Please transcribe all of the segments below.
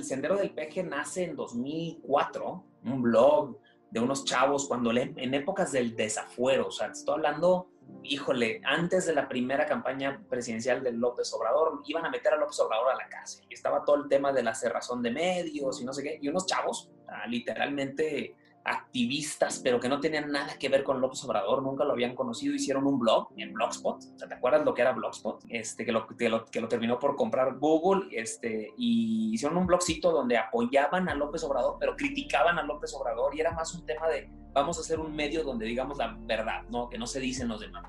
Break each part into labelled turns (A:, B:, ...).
A: el Sendero del Peje nace en 2004, un blog de unos chavos cuando en épocas del desafuero, o sea, estoy hablando, híjole, antes de la primera campaña presidencial de López Obrador, iban a meter a López Obrador a la cárcel. Y estaba todo el tema de la cerrazón de medios y no sé qué, y unos chavos, literalmente activistas, pero que no tenían nada que ver con López Obrador, nunca lo habían conocido, hicieron un blog en Blogspot. O sea, ¿te acuerdas lo que era Blogspot? Este, que lo, que lo, que lo terminó por comprar Google, este, y hicieron un blogcito donde apoyaban a López Obrador, pero criticaban a López Obrador, y era más un tema de vamos a hacer un medio donde digamos la verdad, ¿no? Que no se dicen los demás.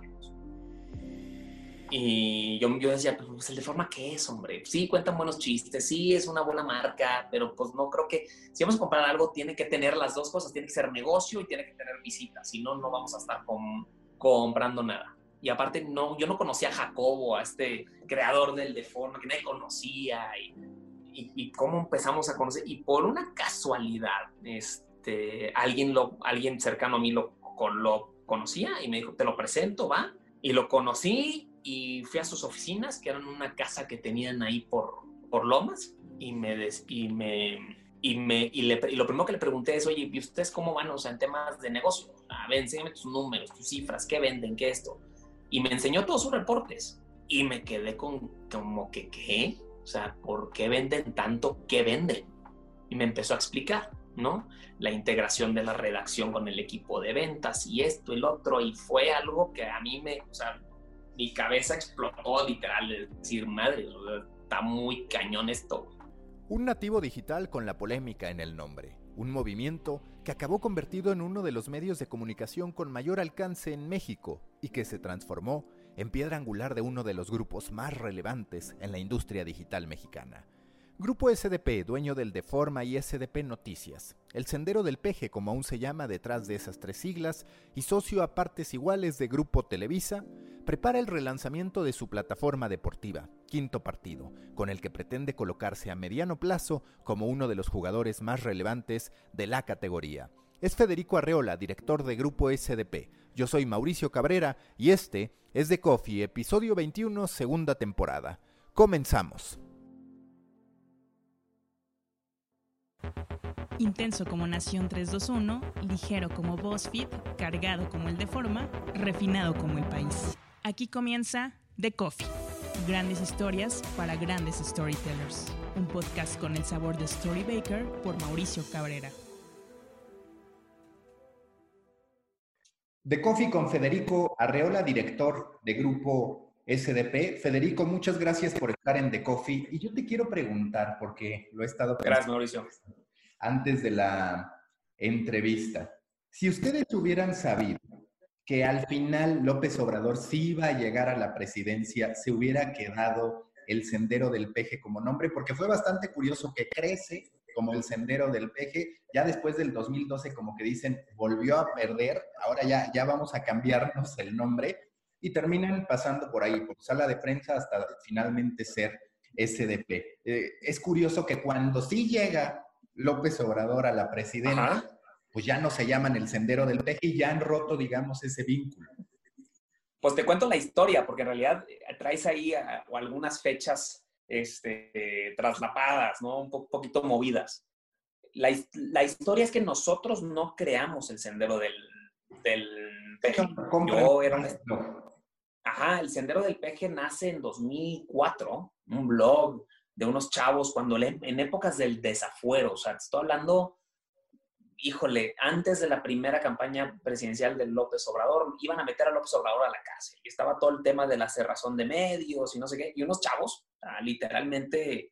A: Y yo, yo decía, pues el de forma es, hombre. Sí, cuentan buenos chistes, sí, es una buena marca, pero pues no creo que si vamos a comprar algo, tiene que tener las dos cosas. Tiene que ser negocio y tiene que tener visitas. Si no, no vamos a estar comprando nada. Y aparte, no, yo no conocía a Jacobo, a este creador del de forma que nadie conocía. Y, y, cómo empezamos a conocer. Y por una casualidad, este, alguien, lo, alguien cercano a mí lo, lo conocía y me dijo, te lo presento, va. Y lo conocí y fui a sus oficinas, que eran una casa que tenían ahí por, por Lomas, y me, des, y me, y me y, le, y, lo primero que le pregunté es, oye, ¿y ustedes cómo van? O sea, en temas de negocio. A ver, enséñame tus números, tus cifras, qué venden, qué esto. Y me enseñó todos sus reportes. Y me quedé con como que, ¿qué? O sea, ¿por qué venden tanto? ¿Qué venden? Y me empezó a explicar, ¿no? La integración de la redacción con el equipo de ventas y esto y lo otro. Y fue algo que a mí me, o sea, mi cabeza explotó literal, es decir, madre, está muy cañón esto.
B: Un nativo digital con la polémica en el nombre, un movimiento que acabó convertido en uno de los medios de comunicación con mayor alcance en México y que se transformó en piedra angular de uno de los grupos más relevantes en la industria digital mexicana. Grupo SDP, dueño del Deforma y SDP Noticias, el Sendero del Peje como aún se llama detrás de esas tres siglas, y socio a partes iguales de Grupo Televisa, prepara el relanzamiento de su plataforma deportiva, Quinto Partido, con el que pretende colocarse a mediano plazo como uno de los jugadores más relevantes de la categoría. Es Federico Arreola, director de Grupo SDP. Yo soy Mauricio Cabrera y este es The Coffee, episodio 21, segunda temporada. Comenzamos.
C: Intenso como Nación 321, ligero como BuzzFeed, cargado como el de forma, refinado como el país. Aquí comienza The Coffee. Grandes historias para grandes storytellers. Un podcast con el sabor de Storybaker por Mauricio Cabrera.
B: The Coffee con Federico Arreola, director de grupo SDP. Federico, muchas gracias por estar en The Coffee. Y yo te quiero preguntar, porque lo he estado
A: pensando. Gracias, Mauricio
B: antes de la entrevista. Si ustedes hubieran sabido que al final López Obrador sí iba a llegar a la presidencia, se hubiera quedado el Sendero del Peje como nombre, porque fue bastante curioso que crece como el Sendero del Peje, ya después del 2012 como que dicen, volvió a perder, ahora ya, ya vamos a cambiarnos el nombre, y terminan pasando por ahí, por sala de prensa hasta finalmente ser SDP. Eh, es curioso que cuando sí llega López Obrador a la presidencia, pues ya no se llaman el sendero del peje y ya han roto, digamos, ese vínculo.
A: Pues te cuento la historia, porque en realidad eh, traes ahí algunas fechas este, traslapadas, ¿no? Un poquito movidas. La, historia es que nosotros no creamos el sendero del, del peje. Yo era Ajá, el sendero del peje nace en 2004, un blog de unos chavos cuando en épocas del desafuero, o sea, estoy hablando, híjole, antes de la primera campaña presidencial de López Obrador, iban a meter a López Obrador a la cárcel y estaba todo el tema de la cerrazón de medios y no sé qué, y unos chavos, literalmente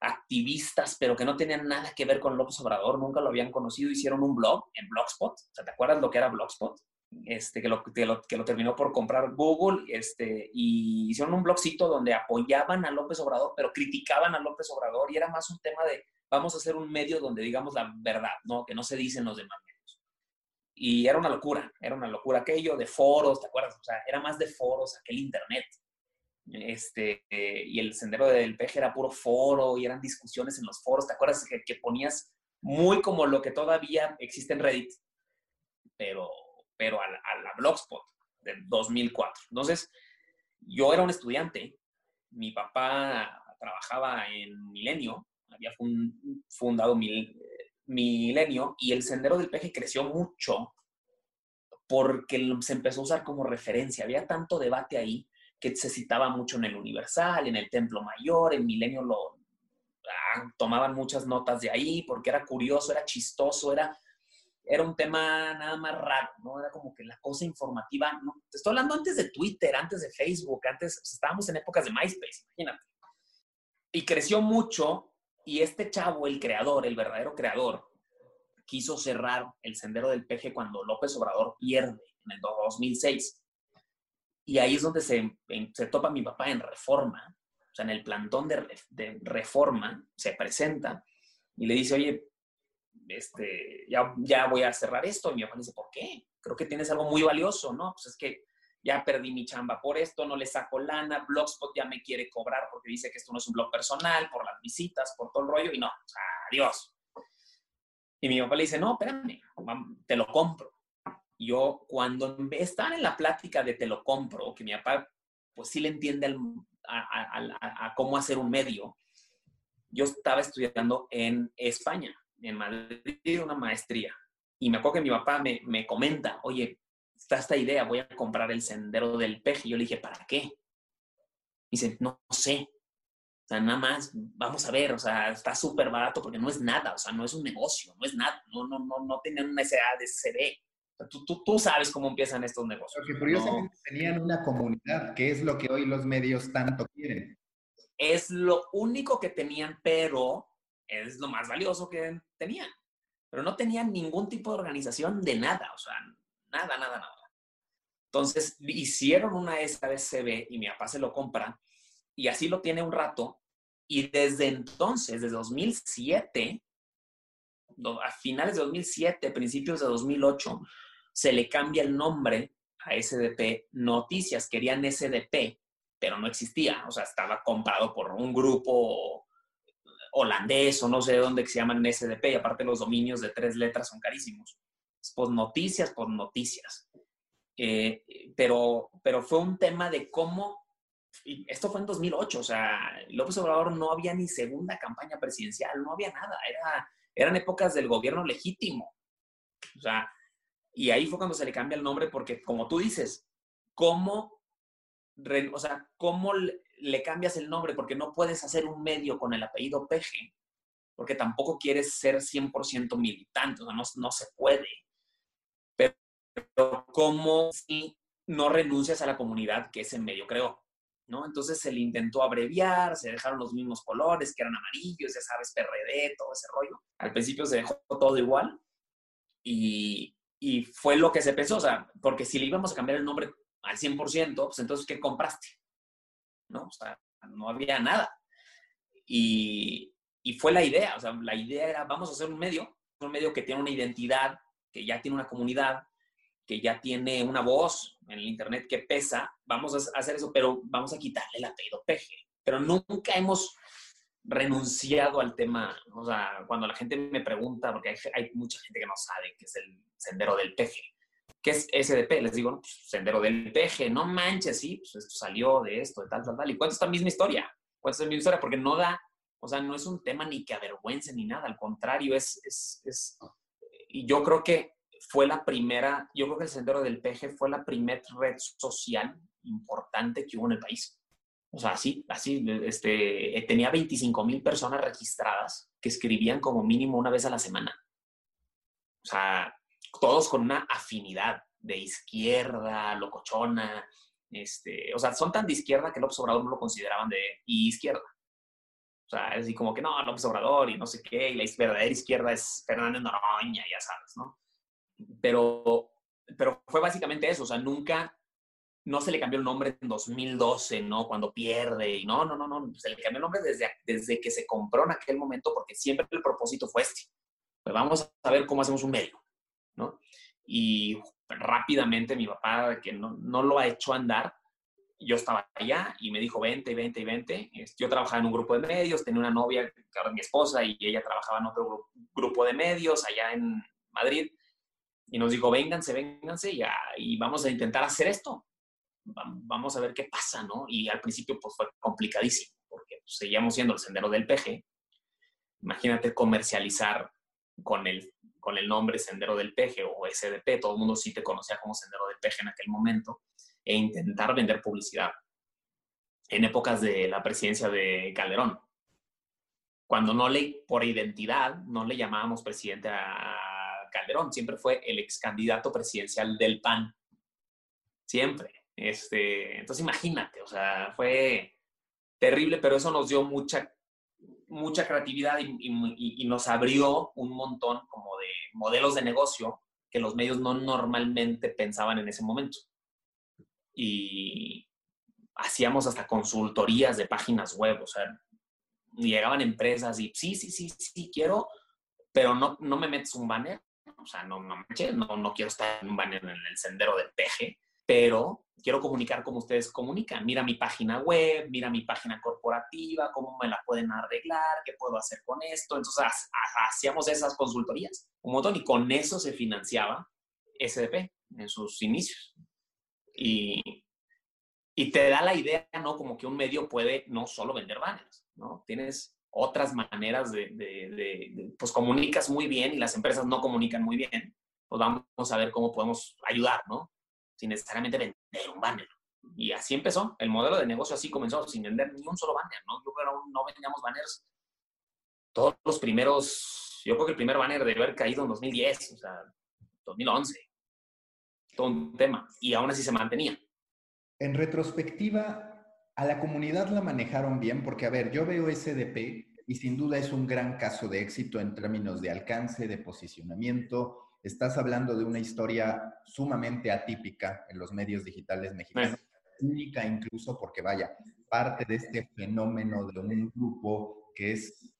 A: activistas, pero que no tenían nada que ver con López Obrador, nunca lo habían conocido, hicieron un blog en Blogspot, o sea, ¿te acuerdas lo que era Blogspot? Este, que, lo, que, lo, que lo terminó por comprar Google, este, y hicieron un blogcito donde apoyaban a López Obrador, pero criticaban a López Obrador, y era más un tema de, vamos a hacer un medio donde digamos la verdad, ¿no? Que no se dicen los demás medios. Y era una locura, era una locura aquello de foros, ¿te acuerdas? O sea, era más de foros aquel internet. Este, y el sendero del peje era puro foro y eran discusiones en los foros, ¿te acuerdas? Que, que ponías muy como lo que todavía existe en Reddit, pero pero a la, Blogspot del 2004. Entonces, yo era un estudiante, mi papá trabajaba en Milenio, había fundado Milenio y el Sendero del Peje creció mucho porque se empezó a usar como referencia. Había tanto debate ahí que se citaba mucho en el Universal, en el Templo Mayor, en Milenio lo ah, tomaban muchas notas de ahí porque era curioso, era chistoso, era, era un tema nada más raro, ¿no? Era como que la cosa informativa, ¿no? Te estoy hablando antes de Twitter, antes de Facebook, antes estábamos en épocas de MySpace, imagínate. Y creció mucho y este chavo, el creador, el verdadero creador, quiso cerrar el sendero del peje cuando López Obrador pierde en el 2006. Y ahí es donde se, se topa mi papá en reforma, o sea, en el plantón de, de reforma, se presenta y le dice, oye, este, ya, ya voy a cerrar esto. Y mi papá dice, ¿por qué? Creo que tienes algo muy valioso, ¿no? Pues es que ya perdí mi chamba por esto, no le saco lana, Blogspot ya me quiere cobrar porque dice que esto no es un blog personal, por las visitas, por todo el rollo, y no, adiós. Y mi papá le dice, no, espérame, te lo compro. Y yo, cuando están en la plática de te lo compro, que mi papá, pues sí le entiende a, cómo hacer un medio, yo estaba estudiando en España, en Madrid, una maestría. Y me acuerdo que mi papá me, me comenta, oye, está esta idea, voy a comprar el sendero del peje. Y yo le dije, ¿para qué? dice, no, sé. O sea, nada más, vamos a ver, o sea, está súper barato porque no es nada, o sea, no es un negocio, no es nada, no, no, no, no tenían una SA de CB. tú, tú, tú, sabes cómo empiezan estos negocios.
B: Porque curiosamente tenían una comunidad, que es lo que hoy los medios tanto quieren.
A: Es lo único que tenían, pero es lo más valioso que tenían. Pero no tenían ningún tipo de organización de nada, o sea, nada, nada, nada. Entonces hicieron una SABCB y mi papá se lo compra y así lo tiene un rato. Y desde entonces, desde 2007, a finales de 2007, principios de 2008, se le cambia el nombre a SDP Noticias. Querían SDP, pero no existía. O sea, estaba comprado por un grupo holandés o no sé de dónde que se llaman SDP. Y aparte los dominios de tres letras son carísimos. Pues noticias, por noticias. Eh, pero, pero fue un tema de cómo, y esto fue en 2008, o sea, López Obrador no había ni segunda campaña presidencial, no había nada, era, eran épocas del gobierno legítimo. O sea, y ahí fue cuando se le cambia el nombre, porque como tú dices, ¿cómo, o sea, cómo le cambias el nombre? Porque no puedes hacer un medio con el apellido Peje, porque tampoco quieres ser 100% militante, o sea, no, no se puede pero cómo si no renuncias a la comunidad que ese medio creó, ¿no? Entonces se le intentó abreviar, se dejaron los mismos colores, que eran amarillos, ya sabes, PRD, todo ese rollo. Al principio se dejó todo igual y, y fue lo que se pensó, o sea, porque si le íbamos a cambiar el nombre al 100%, pues entonces, ¿qué compraste? ¿No? O sea, no había nada. Y, y fue la idea, o sea, la idea era, vamos a hacer un medio, un medio que tiene una identidad, que ya tiene una comunidad, que ya tiene una voz en el Internet que pesa, vamos a hacer eso, pero vamos a quitarle el apellido peje. Pero nunca hemos renunciado al tema. O sea, cuando la gente me pregunta, porque hay, mucha gente que no sabe qué es el sendero del peje. ¿Qué es SDP? Les digo, pues, sendero del peje, no manches, sí, pues esto salió de esto, de tal, tal, tal. Y cuento esta misma historia. Cuento esta misma historia porque no da, o sea, no es un tema ni que avergüence ni nada, al contrario, es, es, es y yo creo que fue la primera, yo creo que el Sendero del Peje fue la primera red social importante que hubo en el país. O sea, así, así, este, tenía 25 mil personas registradas que escribían como mínimo una vez a la semana. O sea, todos con una afinidad de izquierda, locochona, este, o sea, son tan de izquierda que López Obrador no lo consideraban de izquierda. O sea, es así como que no, López Obrador y no sé qué, y la verdadera izquierda es Fernández Noroña, ya sabes, ¿no? pero, pero fue básicamente eso, o sea, nunca, no se le cambió el nombre en 2012, ¿no? Cuando pierde, y no, no, no, no, se le cambió el nombre desde, desde que se compró en aquel momento, porque siempre el propósito fue este. Pues vamos a ver cómo hacemos un medio, ¿no? Y rápidamente mi papá, que no, no lo ha hecho andar, yo estaba allá y me dijo, vente, vente vente. Yo trabajaba en un grupo de medios, tenía una novia, que era mi esposa, y ella trabajaba en otro grupo de medios allá en Madrid y nos dijo, vénganse, vénganse y, y vamos a intentar hacer esto. Vamos a ver qué pasa, ¿no? Y al principio pues fue complicadísimo, porque pues, seguíamos siendo el sendero del PG, Imagínate comercializar con el, con el nombre Sendero del Peje o SDP, todo el mundo sí te conocía como Sendero del Peje en aquel momento, e intentar vender publicidad en épocas de la presidencia de Calderón. Cuando no le, por identidad, no le llamábamos presidente a Calderón, siempre fue el ex candidato presidencial del PAN. Siempre. Este, entonces imagínate, o sea, fue terrible, pero eso nos dio mucha, mucha creatividad y, nos abrió un montón como de modelos de negocio que los medios no normalmente pensaban en ese momento. Y hacíamos hasta consultorías de páginas web, o sea, llegaban empresas y sí, sí, sí, sí, quiero, pero no, no me metes un banner, o sea, no, no, no, quiero estar en un banner en el sendero del peje, pero quiero comunicar como ustedes comunican. Mira mi página web, mira mi página corporativa, cómo me la pueden arreglar, qué puedo hacer con esto. Entonces hacíamos esas consultorías un montón y con eso se financiaba SDP en sus inicios. Y, y te da la idea, ¿no? Como que un medio puede no solo vender banners, ¿no? Tienes otras maneras de, de, de, pues comunicas muy bien y las empresas no comunican muy bien, pues vamos a ver cómo podemos ayudar, ¿no? Sin necesariamente vender un banner. Y así empezó, el modelo de negocio así comenzó, sin vender ni un solo banner, ¿no? Yo creo que no vendíamos banners todos los primeros, yo creo que el primer banner debe haber caído en 2010, o sea, 2011. Todo un tema. Y aún así se mantenía.
B: En retrospectiva, a la comunidad la manejaron bien porque, a ver, yo veo SDP y sin duda es un gran caso de éxito en términos de alcance, de posicionamiento. Estás hablando de una historia sumamente atípica en los medios digitales mexicanos, única incluso porque, vaya, parte de este fenómeno de un grupo que es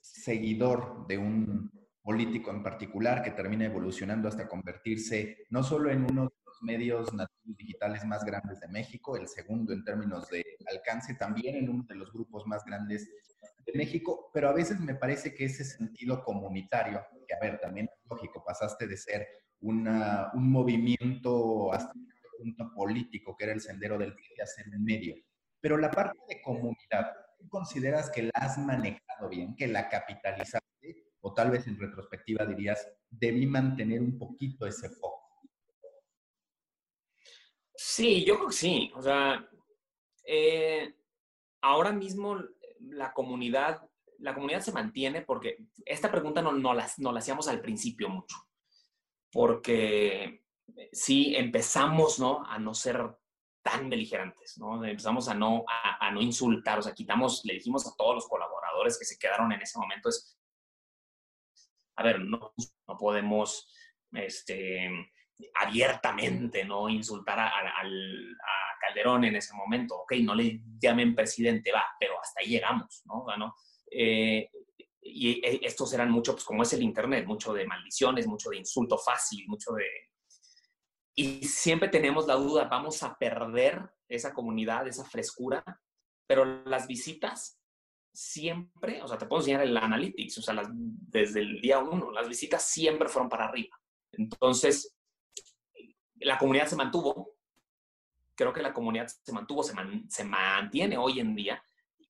B: seguidor de un político en particular que termina evolucionando hasta convertirse no solo en uno medios nativos digitales más grandes de México, el segundo en términos de alcance, también en uno de los grupos más grandes de México, pero a veces me parece que ese sentido comunitario, que a ver, también es lógico, pasaste de ser una, un movimiento hasta un punto político, que era el sendero del que a ser un medio, pero la parte de comunidad, ¿tú consideras que la has manejado bien, que la capitalizaste, o tal vez en retrospectiva dirías, debí mantener un poquito ese foco?
A: Sí, yo creo que sí. O sea, eh, ahora mismo la comunidad, la comunidad se mantiene porque esta pregunta no, no, la, no la hacíamos al principio mucho. Porque sí empezamos ¿no? a no ser tan beligerantes, ¿no? Empezamos a no, a, no insultar, o sea, quitamos, le dijimos a todos los colaboradores que se quedaron en ese momento, es, a ver, no, no podemos, este, abiertamente, ¿no? Insultar a, Calderón en ese momento. Ok, no le llamen presidente, va, pero hasta ahí llegamos, ¿no? Eh, y eh, estos eran mucho, pues como es el Internet, mucho de maldiciones, mucho de insulto fácil, mucho de... Y siempre tenemos la duda, vamos a perder esa comunidad, esa frescura, pero las visitas siempre, o sea, te puedo enseñar el analytics, o sea, desde el día uno, las visitas siempre fueron para arriba. Entonces, la comunidad se mantuvo, creo que la comunidad se mantuvo, se, se mantiene hoy en día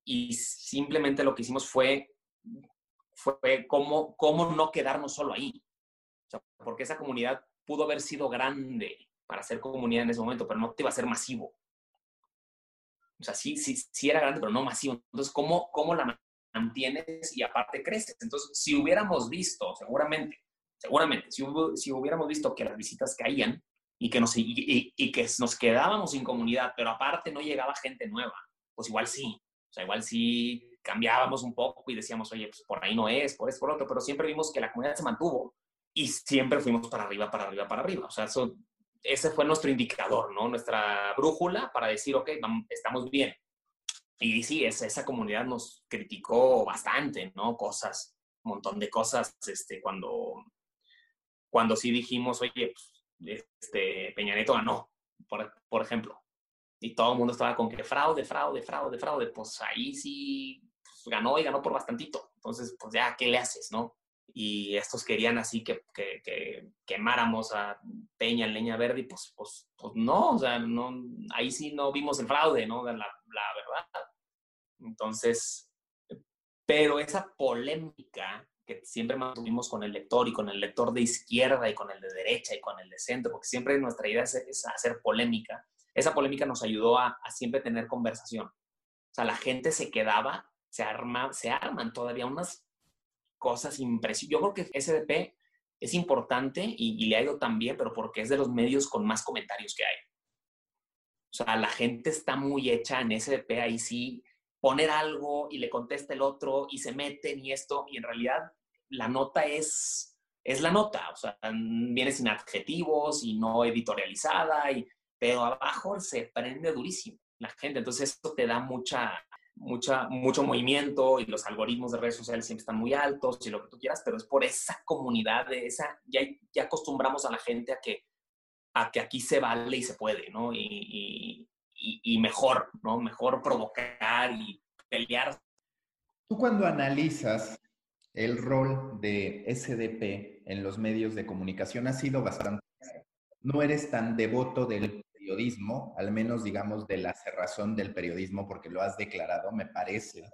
A: y simplemente lo que hicimos fue, fue cómo, cómo no quedarnos solo ahí. porque esa comunidad pudo haber sido grande para ser comunidad en ese momento, pero no te iba a ser masivo. O sea, sí, sí, sí era grande, pero no masivo. Entonces, ¿cómo, cómo la mantienes y aparte creces? Entonces, si hubiéramos visto, seguramente, seguramente, si, si hubiéramos visto que las visitas caían, y que, nos, y, que nos quedábamos sin comunidad, pero aparte no llegaba gente nueva, pues igual sí. O sea, igual sí cambiábamos un poco y decíamos, oye, pues por ahí no es, por eso, por otro, pero siempre vimos que la comunidad se mantuvo y siempre fuimos para arriba, para arriba, para arriba. O sea, eso, ese fue nuestro indicador, ¿no? Nuestra brújula para decir, ok, estamos bien. Y sí, esa, esa comunidad nos criticó bastante, ¿no? Cosas, un montón de cosas, este, cuando, cuando sí dijimos, oye, pues este, Peña Nieto ganó, por, por ejemplo. Y todo el mundo estaba con que fraude, fraude, fraude, fraude. Pues ahí sí pues, ganó y ganó por bastantito. Entonces, pues ya, ¿qué le haces, no? Y estos querían así que, que, que quemáramos a Peña en leña verde y pues, pues, pues no, o sea, no, ahí sí no vimos el fraude, ¿no? La, la verdad. Entonces, Pero esa polémica que siempre mantuvimos con el lector y con el lector de izquierda y con el de derecha y con el de centro, porque siempre nuestra idea es, hacer polémica, esa polémica nos ayudó a, siempre tener conversación. O sea, la gente se quedaba, se, arma, se arman todavía unas cosas impresionantes. Yo creo que SDP es importante y, y, le ha ido tan bien, pero porque es de los medios con más comentarios que hay. O sea, la gente está muy hecha en SDP, ahí sí, poner algo y le contesta el otro y se meten y esto, y en realidad la nota es, es la nota, o sea, viene sin adjetivos y no editorializada, y, pero abajo se prende durísimo la gente, entonces esto te da mucha, mucha, mucho movimiento y los algoritmos de redes sociales siempre están muy altos y lo que tú quieras, pero es por esa comunidad, de esa, ya, ya acostumbramos a la gente a que, a que aquí se vale y se puede, ¿no? y, mejor, ¿no? Mejor provocar y pelear.
B: Tú cuando analizas el rol de SDP en los medios de comunicación ha sido bastante... No eres tan devoto del periodismo, al menos digamos de la cerrazón del periodismo, porque lo has declarado, me parece,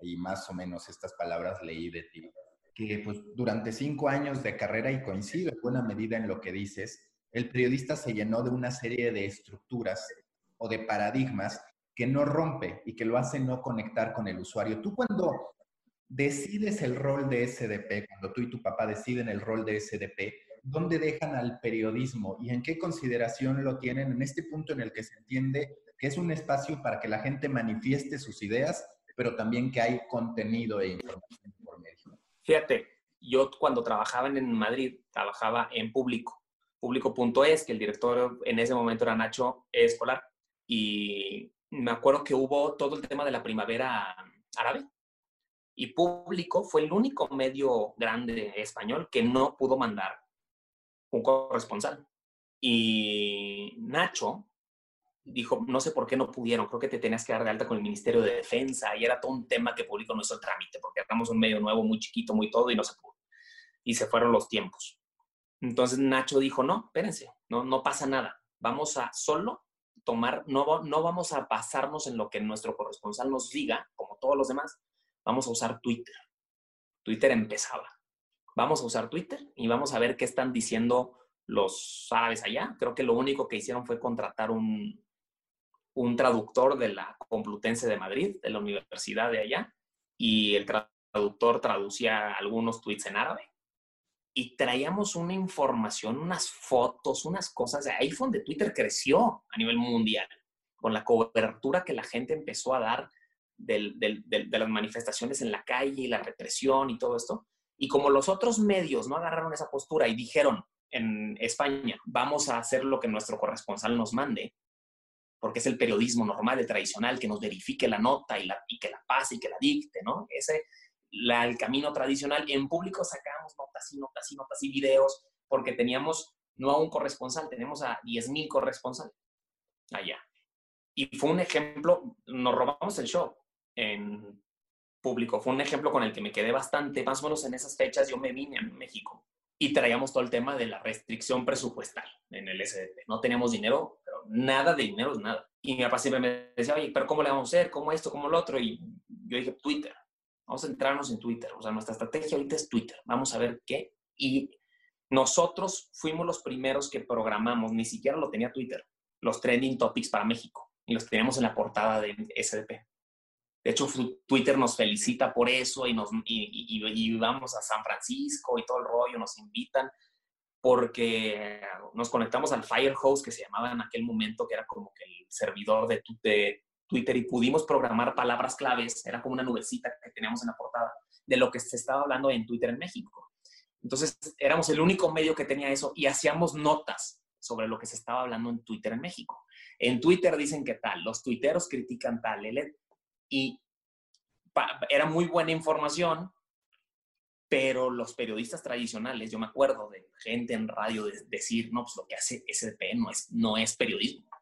B: y más o menos estas palabras leí de ti, que pues durante cinco años de carrera, y coincido en buena medida en lo que dices, el periodista se llenó de una serie de estructuras o de paradigmas que no rompe y que lo hace no conectar con el usuario. Tú cuando decides el rol de SDP, cuando tú y tu papá deciden el rol de SDP, ¿dónde dejan al periodismo y en qué consideración lo tienen en este punto en el que se entiende que es un espacio para que la gente manifieste sus ideas, pero también que hay contenido e información por medio?
A: Fíjate, yo cuando trabajaba en Madrid, trabajaba en público, público.es, que el director en ese momento era Nacho Escolar y me acuerdo que hubo todo el tema de la primavera árabe y Público fue el único medio grande español que no pudo mandar un corresponsal. Y Nacho dijo, no sé por qué no pudieron, creo que te tenías que dar de alta con el Ministerio de Defensa y era todo un tema que Público no hizo el trámite porque éramos un medio nuevo, muy chiquito, muy todo y no se pudo. Y se fueron los tiempos. Entonces Nacho dijo, no, espérense, no, no pasa nada, vamos a solo tomar, no, no vamos a basarnos en lo que nuestro corresponsal nos diga, como todos los demás, vamos a usar Twitter. Twitter empezaba. Vamos a usar Twitter y vamos a ver qué están diciendo los árabes allá. Creo que lo único que hicieron fue contratar un, un traductor de la Complutense de Madrid, de la universidad de allá, y el traductor traducía algunos tweets en árabe y traíamos una información, unas fotos, unas cosas. Ahí fue donde Twitter creció a nivel mundial, con la cobertura que la gente empezó a dar de las manifestaciones en la calle y la represión y todo esto. Y como los otros medios no agarraron esa postura y dijeron en España, vamos a hacer lo que nuestro corresponsal nos mande, porque es el periodismo normal, el tradicional, que nos verifique la nota y, la, y que la pase y que la dicte, ¿no? Ese, el camino tradicional. En público sacábamos notas y notas y notas y videos porque teníamos no a un corresponsal, tenemos a 10.000 corresponsales allá. Y fue un ejemplo, nos robamos el show en público. Fue un ejemplo con el que me quedé bastante, más o menos en esas fechas yo me vine a México y traíamos todo el tema de la restricción presupuestal en el SDP. No teníamos dinero, nada de dinero es nada. Y mi papá siempre me decía, oye, pero ¿cómo le vamos a hacer? ¿Cómo esto? ¿Cómo lo otro? Y yo dije, Twitter. Vamos a entrarnos en Twitter. O sea, nuestra estrategia ahorita es Twitter. Vamos a ver qué. Y nosotros fuimos los primeros que programamos, ni siquiera lo tenía Twitter, los trending topics para México. Y los teníamos en la portada de SDP. De hecho, Twitter nos felicita por eso y, nos, y, vamos a San Francisco y todo el rollo, nos invitan porque nos conectamos al Firehouse que se llamaba en aquel momento, que era como que el servidor de, de, Twitter y pudimos programar palabras claves, era como una nubecita que teníamos en la portada, de lo que se estaba hablando en Twitter en México. Entonces, éramos el único medio que tenía eso y hacíamos notas sobre lo que se estaba hablando en Twitter en México. En Twitter dicen que tal, los tuiteros critican tal, y era muy buena información, pero los periodistas tradicionales, yo me acuerdo de gente en radio decir, no, pues lo que hace SDP no es, no es periodismo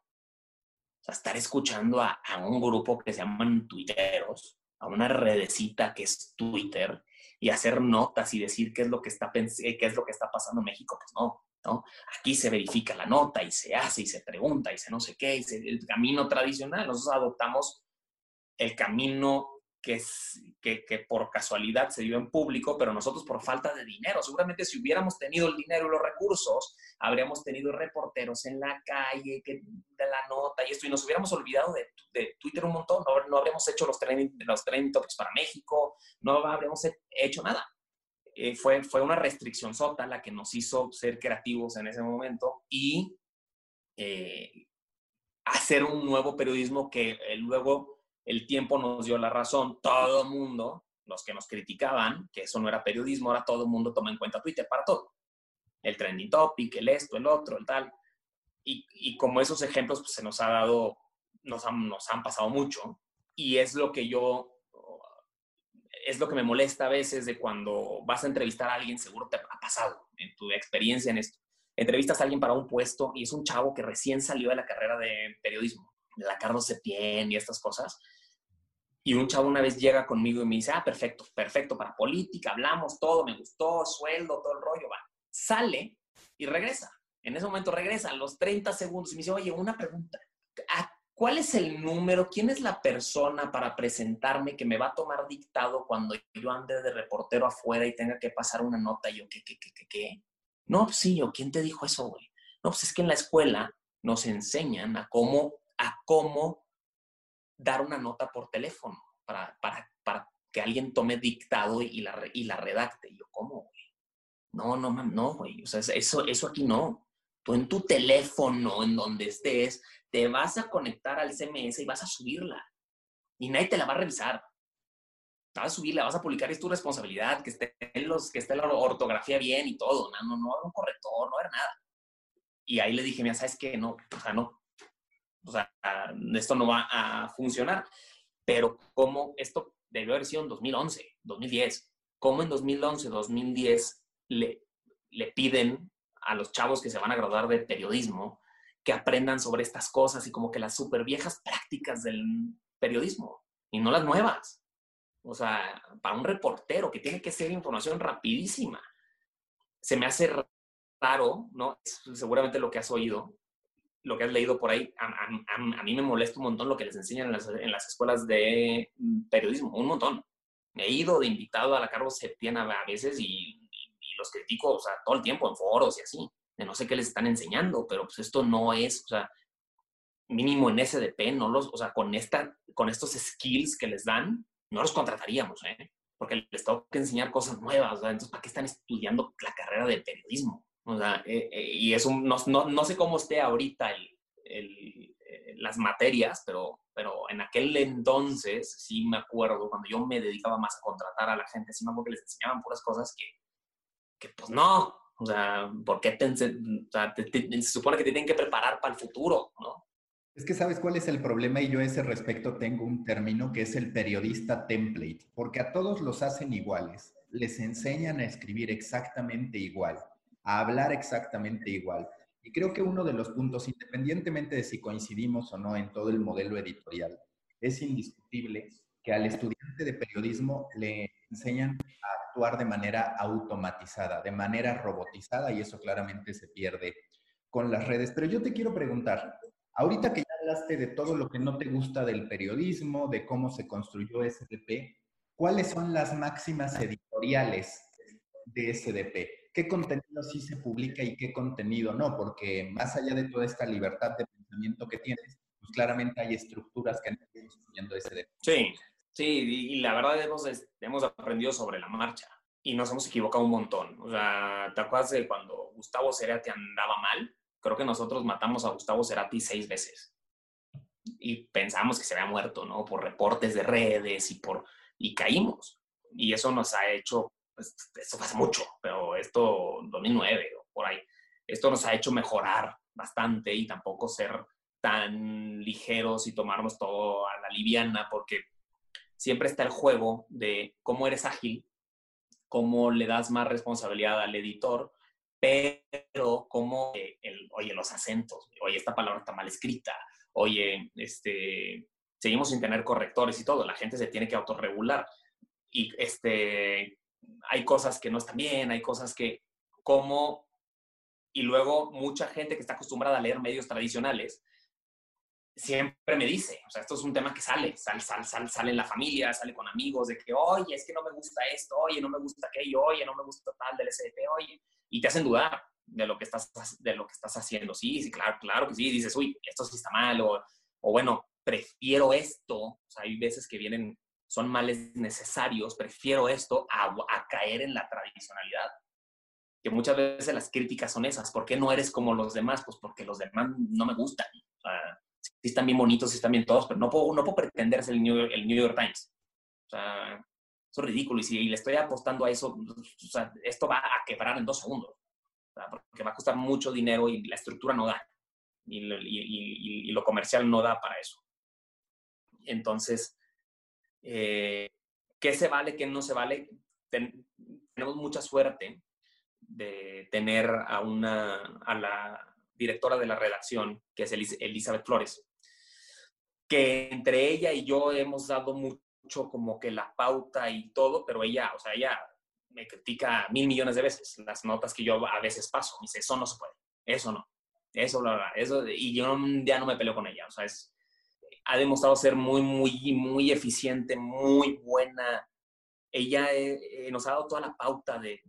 A: sea, estar escuchando a, un grupo que se llaman tuiteros, a una redecita que es Twitter, y hacer notas y decir qué es lo que está, qué es lo que está pasando en México, pues no, ¿no? Aquí se verifica la nota y se hace y se pregunta y se no sé qué, y el camino tradicional. Nosotros adoptamos el camino que, por casualidad se dio en público, pero nosotros por falta de dinero. Seguramente si hubiéramos tenido el dinero y los recursos, habríamos tenido reporteros en la calle que, de la nota y esto, y nos hubiéramos olvidado de, de Twitter un montón. No, no, habríamos hecho los trending, los trending topics para México, no habríamos hecho nada. Eh, fue, fue una restricción sota la que nos hizo ser creativos en ese momento y eh, hacer un nuevo periodismo que eh, luego el tiempo nos dio la razón, todo el mundo, los que nos criticaban, que eso no era periodismo, ahora todo el mundo toma en cuenta Twitter para todo. El trending topic, el esto, el otro, el tal. Y, como esos ejemplos pues, se nos ha dado, nos han, nos han pasado mucho. Y es lo que yo, es lo que me molesta a veces de cuando vas a entrevistar a alguien, seguro te ha pasado en tu experiencia en esto. Entrevistas a alguien para un puesto y es un chavo que recién salió de la carrera de periodismo, la Carlos Septién y estas cosas y un chavo una vez llega conmigo y me dice, ah, perfecto, perfecto para política, hablamos todo, me gustó, sueldo, todo el rollo, va. Sale y regresa. En ese momento regresa a los 30 segundos y me dice, oye, una pregunta. ¿Cuál es el número? ¿Quién es la persona para presentarme que me va a tomar dictado cuando yo ande de reportero afuera y tenga que pasar una nota? Yo, ¿qué, qué, qué, qué, qué? No, pues sí, yo, ¿quién te dijo eso, güey? No, pues es que en la escuela nos enseñan a cómo, a cómo dar una nota por teléfono para, para, para que alguien tome dictado y la, y la redacte. Y yo, ¿cómo, güey? No, no, no, güey. O sea, eso, eso aquí no. Tú en tu teléfono, en donde estés, te vas a conectar al CMS y vas a subirla. Y nadie te la va a revisar. Vas a subirla, vas a publicar, es tu responsabilidad, que esté, los, que esté la ortografía bien y todo. No, no, no, un corrector, no era nada. Y ahí le dije, mira, ¿sabes qué? No, o sea, no, o sea, esto no va a funcionar. Pero cómo esto debió haber sido en 2011, 2010, cómo en 2011, 2010 le, le piden a los chavos que se van a graduar de periodismo que aprendan sobre estas cosas y como que las súper viejas prácticas del periodismo y no las nuevas. O sea, para un reportero que tiene que ser información rapidísima, se me hace raro, ¿no? seguramente lo que has oído, lo que has leído por ahí, a, mí me molesta un montón lo que les enseñan en las, escuelas de mm, periodismo, un montón. He ido de invitado a la Carlos Septién a veces y, los critico, o sea, todo el tiempo en foros y así. De no sé qué les están enseñando, pero pues esto no es, o sea, mínimo en SDP, no los, o sea, con, esta, con estos skills que les dan, no los contrataríamos, ¿eh? Porque les tengo que enseñar cosas nuevas, Entonces, ¿para qué están estudiando la carrera de periodismo? O sea, eh, eh, y es un, no, no, no, sé cómo esté ahorita el, el, eh, las materias, pero, pero en aquel entonces sí me acuerdo, cuando yo me dedicaba más a contratar a la gente, sí me acuerdo que les enseñaban puras cosas que, que pues no, o sea, ¿por qué te, o sea, se supone que te tienen que preparar para el futuro, ¿no?
B: Es que sabes cuál es el problema y yo a ese respecto tengo un término que es el periodista template, porque a todos los hacen iguales, les enseñan a escribir exactamente igual a hablar exactamente igual. Y creo que uno de los puntos, independientemente de si coincidimos o no en todo el modelo editorial, es indiscutible que al estudiante de periodismo le enseñan a actuar de manera automatizada, de manera robotizada, y eso claramente se pierde con las redes. Pero yo te quiero preguntar, ahorita que ya hablaste de todo lo que no te gusta del periodismo, de cómo se construyó SDP, ¿cuáles son las máximas editoriales de SDP? Qué contenido sí se publica y qué contenido no, porque más allá de toda esta libertad de pensamiento que tienes, pues claramente hay estructuras que han ido construyendo ese
A: Sí, sí, y la verdad hemos, hemos aprendido sobre la marcha y nos hemos equivocado un montón. O sea, ¿te acuerdas de cuando Gustavo Cerati andaba mal? Creo que nosotros matamos a Gustavo Cerati seis veces y pensamos que se había muerto, ¿no? Por reportes de redes y por... y caímos. Y eso nos ha hecho eso hace mucho, pero esto 2009 o por ahí, esto nos ha hecho mejorar bastante y tampoco ser tan ligeros y tomarnos todo a la liviana, porque siempre está el juego de cómo eres ágil, cómo le das más responsabilidad al editor, pero cómo, el, oye, los acentos, oye, esta palabra está mal escrita, oye, este, seguimos sin tener correctores y todo, la gente se tiene que autorregular. Y este, hay cosas que no están bien, hay cosas que como, y luego mucha gente que está acostumbrada a leer medios tradicionales, siempre me dice, o sea, esto es un tema que sale, sale, sale, sale, en la familia, sale con amigos, de que, oye, es que no me gusta esto, oye, no me gusta aquello, oye, no me gusta tal del SDP, oye, y te hacen dudar de lo que estás, de lo que estás haciendo. Sí, sí, claro, claro que sí, dices, uy, esto sí está mal, o, o bueno, prefiero esto, o sea, hay veces que vienen, son males necesarios, prefiero esto a, a caer en la tradicionalidad que muchas veces las críticas son esas. ¿Por qué no eres como los demás? Pues porque los demás no me gustan. O sea, sí están bien bonitos, sí están bien todos, pero no puedo, no puedo pretender ser el New, el New York Times. O sea, eso es ridículo. Y si le estoy apostando a eso, o sea, esto va a quebrar en dos segundos. O sea, porque va a costar mucho dinero y la estructura no da. Y, y, y, lo comercial no da para eso. Entonces, eh, ¿qué se vale, qué no se vale? tenemos mucha suerte de tener a, una, a la directora de la redacción, que es Elizabeth Flores, que entre ella y yo hemos dado mucho como que la pauta y todo, pero ella, o sea, ella me critica mil millones de veces las notas que yo a veces paso. Me dice, eso no se puede, eso no, eso, bla, eso, y yo ya no me peleo con ella, o sea, es, ha demostrado ser muy, muy, muy eficiente, muy buena ella eh, nos ha dado toda la pauta de,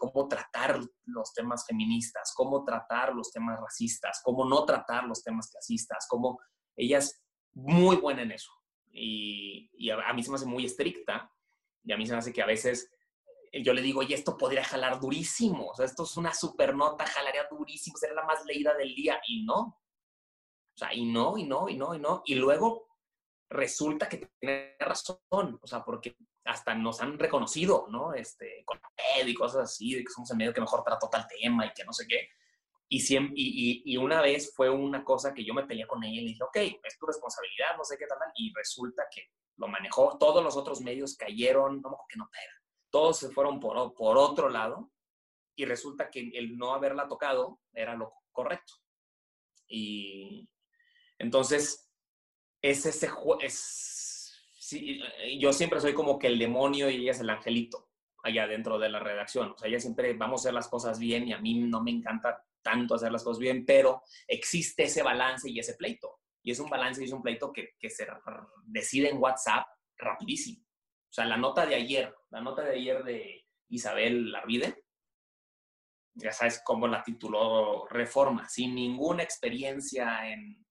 A: cómo tratar los temas feministas, cómo tratar los temas racistas, cómo no tratar los temas clasistas, cómo ella es muy buena en eso. Y, a, mí se me hace muy estricta y a mí se me hace que a veces eh, yo le digo, y esto podría jalar durísimo, o sea, esto es una super nota, jalaría durísimo, sería la más leída del día, y no. O sea, y no, y no, y no, y no. Y luego resulta que tiene razón, o sea, porque hasta nos han reconocido, ¿no? Este, con y cosas así, de que somos el medio que mejor trató tal tema y que no sé qué. Y, siempre, y, y, una vez fue una cosa que yo me peleé con ella y le dije, ok, es tu responsabilidad, no sé qué tal, y resulta que lo manejó, todos los otros medios cayeron, no, que no pega, todos se fueron por, por otro lado, y resulta que el no haberla tocado era lo correcto. Y entonces, es ese, es, sí, yo siempre soy como que el demonio y ella es el angelito allá dentro de la redacción. O sea, ella siempre vamos a hacer las cosas bien y a mí no me encanta tanto hacer las cosas bien, pero existe ese balance y ese pleito. Y es un balance y es un pleito que, que se decide en WhatsApp rapidísimo. O sea, la nota de ayer, la nota de ayer de Isabel Larvide, ya sabes cómo la tituló Reforma, sin ninguna experiencia en,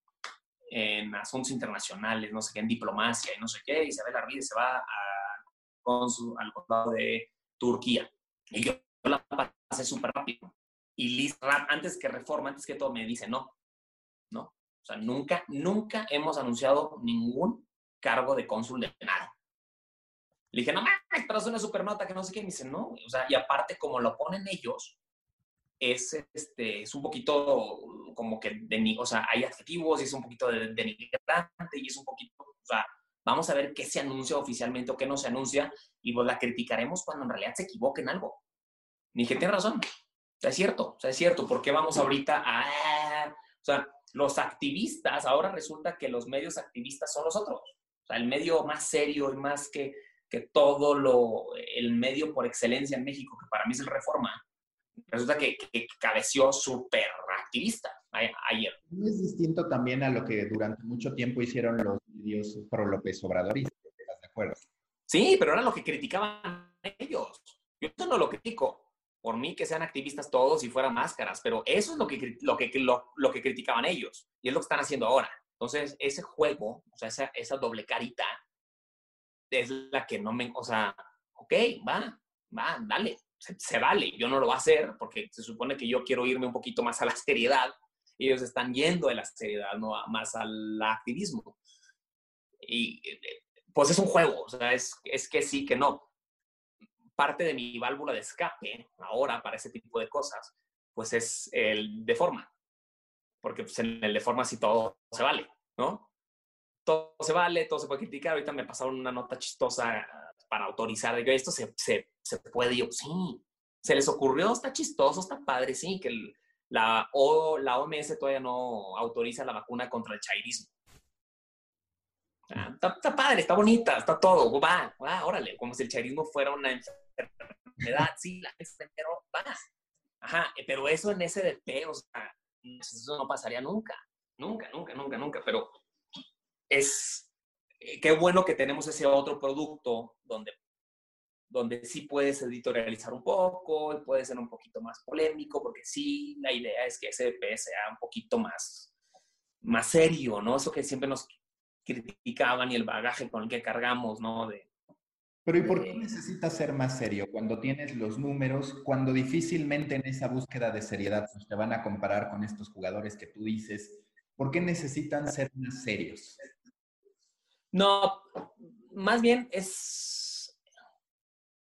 A: en asuntos internacionales, no sé qué, en diplomacia y no sé qué, Isabel Arvides se va a, al condado de Turquía. Y yo la pasé súper rápido. Y Liz antes que reforma, antes que todo, me dice, no, no. O sea, nunca, nunca hemos anunciado ningún cargo de cónsul de nada. Le dije, no mames, pero es una super nota que no sé qué. me dice, no, o sea, y aparte, como lo ponen ellos, es, este, es un poquito como que, de, o sea, hay adjetivos y es un poquito de, denigrante y es un poquito, o sea, vamos a ver qué se anuncia oficialmente o qué no se anuncia y pues la criticaremos cuando en realidad se equivoque en algo. Ni que tiene razón. O sea, es cierto, o sea, es cierto. ¿Por qué vamos ahorita a... O sea, los activistas, ahora resulta que los medios activistas son los otros. O sea, el medio más serio y más que, que todo lo, el medio por excelencia en México, que para mí es el Reforma, resulta que, que cabeció súper activista ayer.
B: Es distinto también a lo que durante mucho tiempo hicieron los medios pro López Obradoristas, ¿estás de acuerdo?
A: Sí, pero era lo que criticaban ellos. Yo eso no lo critico. Por mí que sean activistas todos y fueran máscaras, pero eso es lo que, lo que, lo, que criticaban ellos y es lo que están haciendo ahora. Entonces, ese juego, o sea, esa, esa doble carita, es la que no me, o sea, ok, va, va, dale, se, vale, yo no lo voy a hacer porque se supone que yo quiero irme un poquito más a la seriedad y ellos están yendo de la seriedad, no más al activismo. Y pues es un juego, o sea, es, es que sí, que no. Parte de mi válvula de escape ahora para ese tipo de cosas, pues es el de forma. Porque pues, en el de forma sí todo se vale, ¿no? Todo se vale, todo se puede criticar. Ahorita me pasaron una nota chistosa para autorizar que esto se, se, se puede. yo, sí, se les ocurrió, está chistoso, está padre, sí, que la, o, la OMS todavía no autoriza la vacuna contra el chairismo. Ah, está, padre, está bonita, está todo, va, va, órale, como si el chairismo fuera una enfermedad, sí, la pero va. Ajá, eh, pero eso en SDP, o sea, eso no pasaría nunca, nunca, nunca, nunca, nunca, pero es, qué bueno que tenemos ese otro producto donde, donde sí puedes editorializar un poco y puede ser un poquito más polémico, porque sí, la idea es que SDP sea un poquito más, más serio, ¿no? Eso que siempre nos criticaban y el bagaje con el que cargamos, ¿no? De,
B: pero ¿y por qué necesitas ser más serio cuando tienes los números, cuando difícilmente en esa búsqueda de seriedad pues, te van a comparar con estos jugadores que tú dices? ¿Por qué necesitan ser más serios?
A: No, más bien es,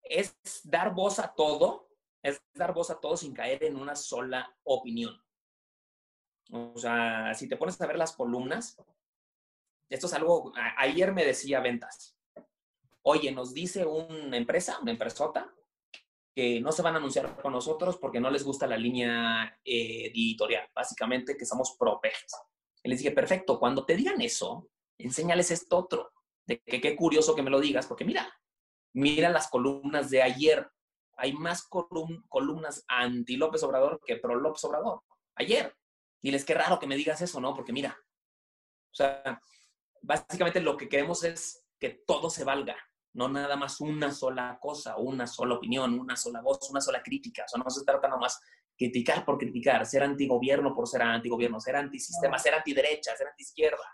A: es dar voz a todo, es dar voz a todo sin caer en una sola opinión. O sea, si te pones a ver las columnas, esto es algo, ayer me decía ventas, oye, nos dice una empresa, una empresota, que no se van a anunciar con nosotros porque no les gusta la línea eh, editorial, básicamente que somos pro pejes. Y les dije, perfecto, cuando te digan eso, enséñales esto otro, de que qué curioso que me lo digas, porque mira, mira las columnas de ayer, hay más columnas anti López Obrador que pro López Obrador, ayer. Diles, qué raro que me digas eso, ¿no? Porque mira, o sea, básicamente lo que queremos es que todo se valga, no nada más una sola cosa, una sola opinión, una sola voz, una sola crítica. O sea, no se trata nada más criticar por criticar, ser antigobierno por ser antigobierno, ser antisistema, ser antiderecha, ser antiizquierda.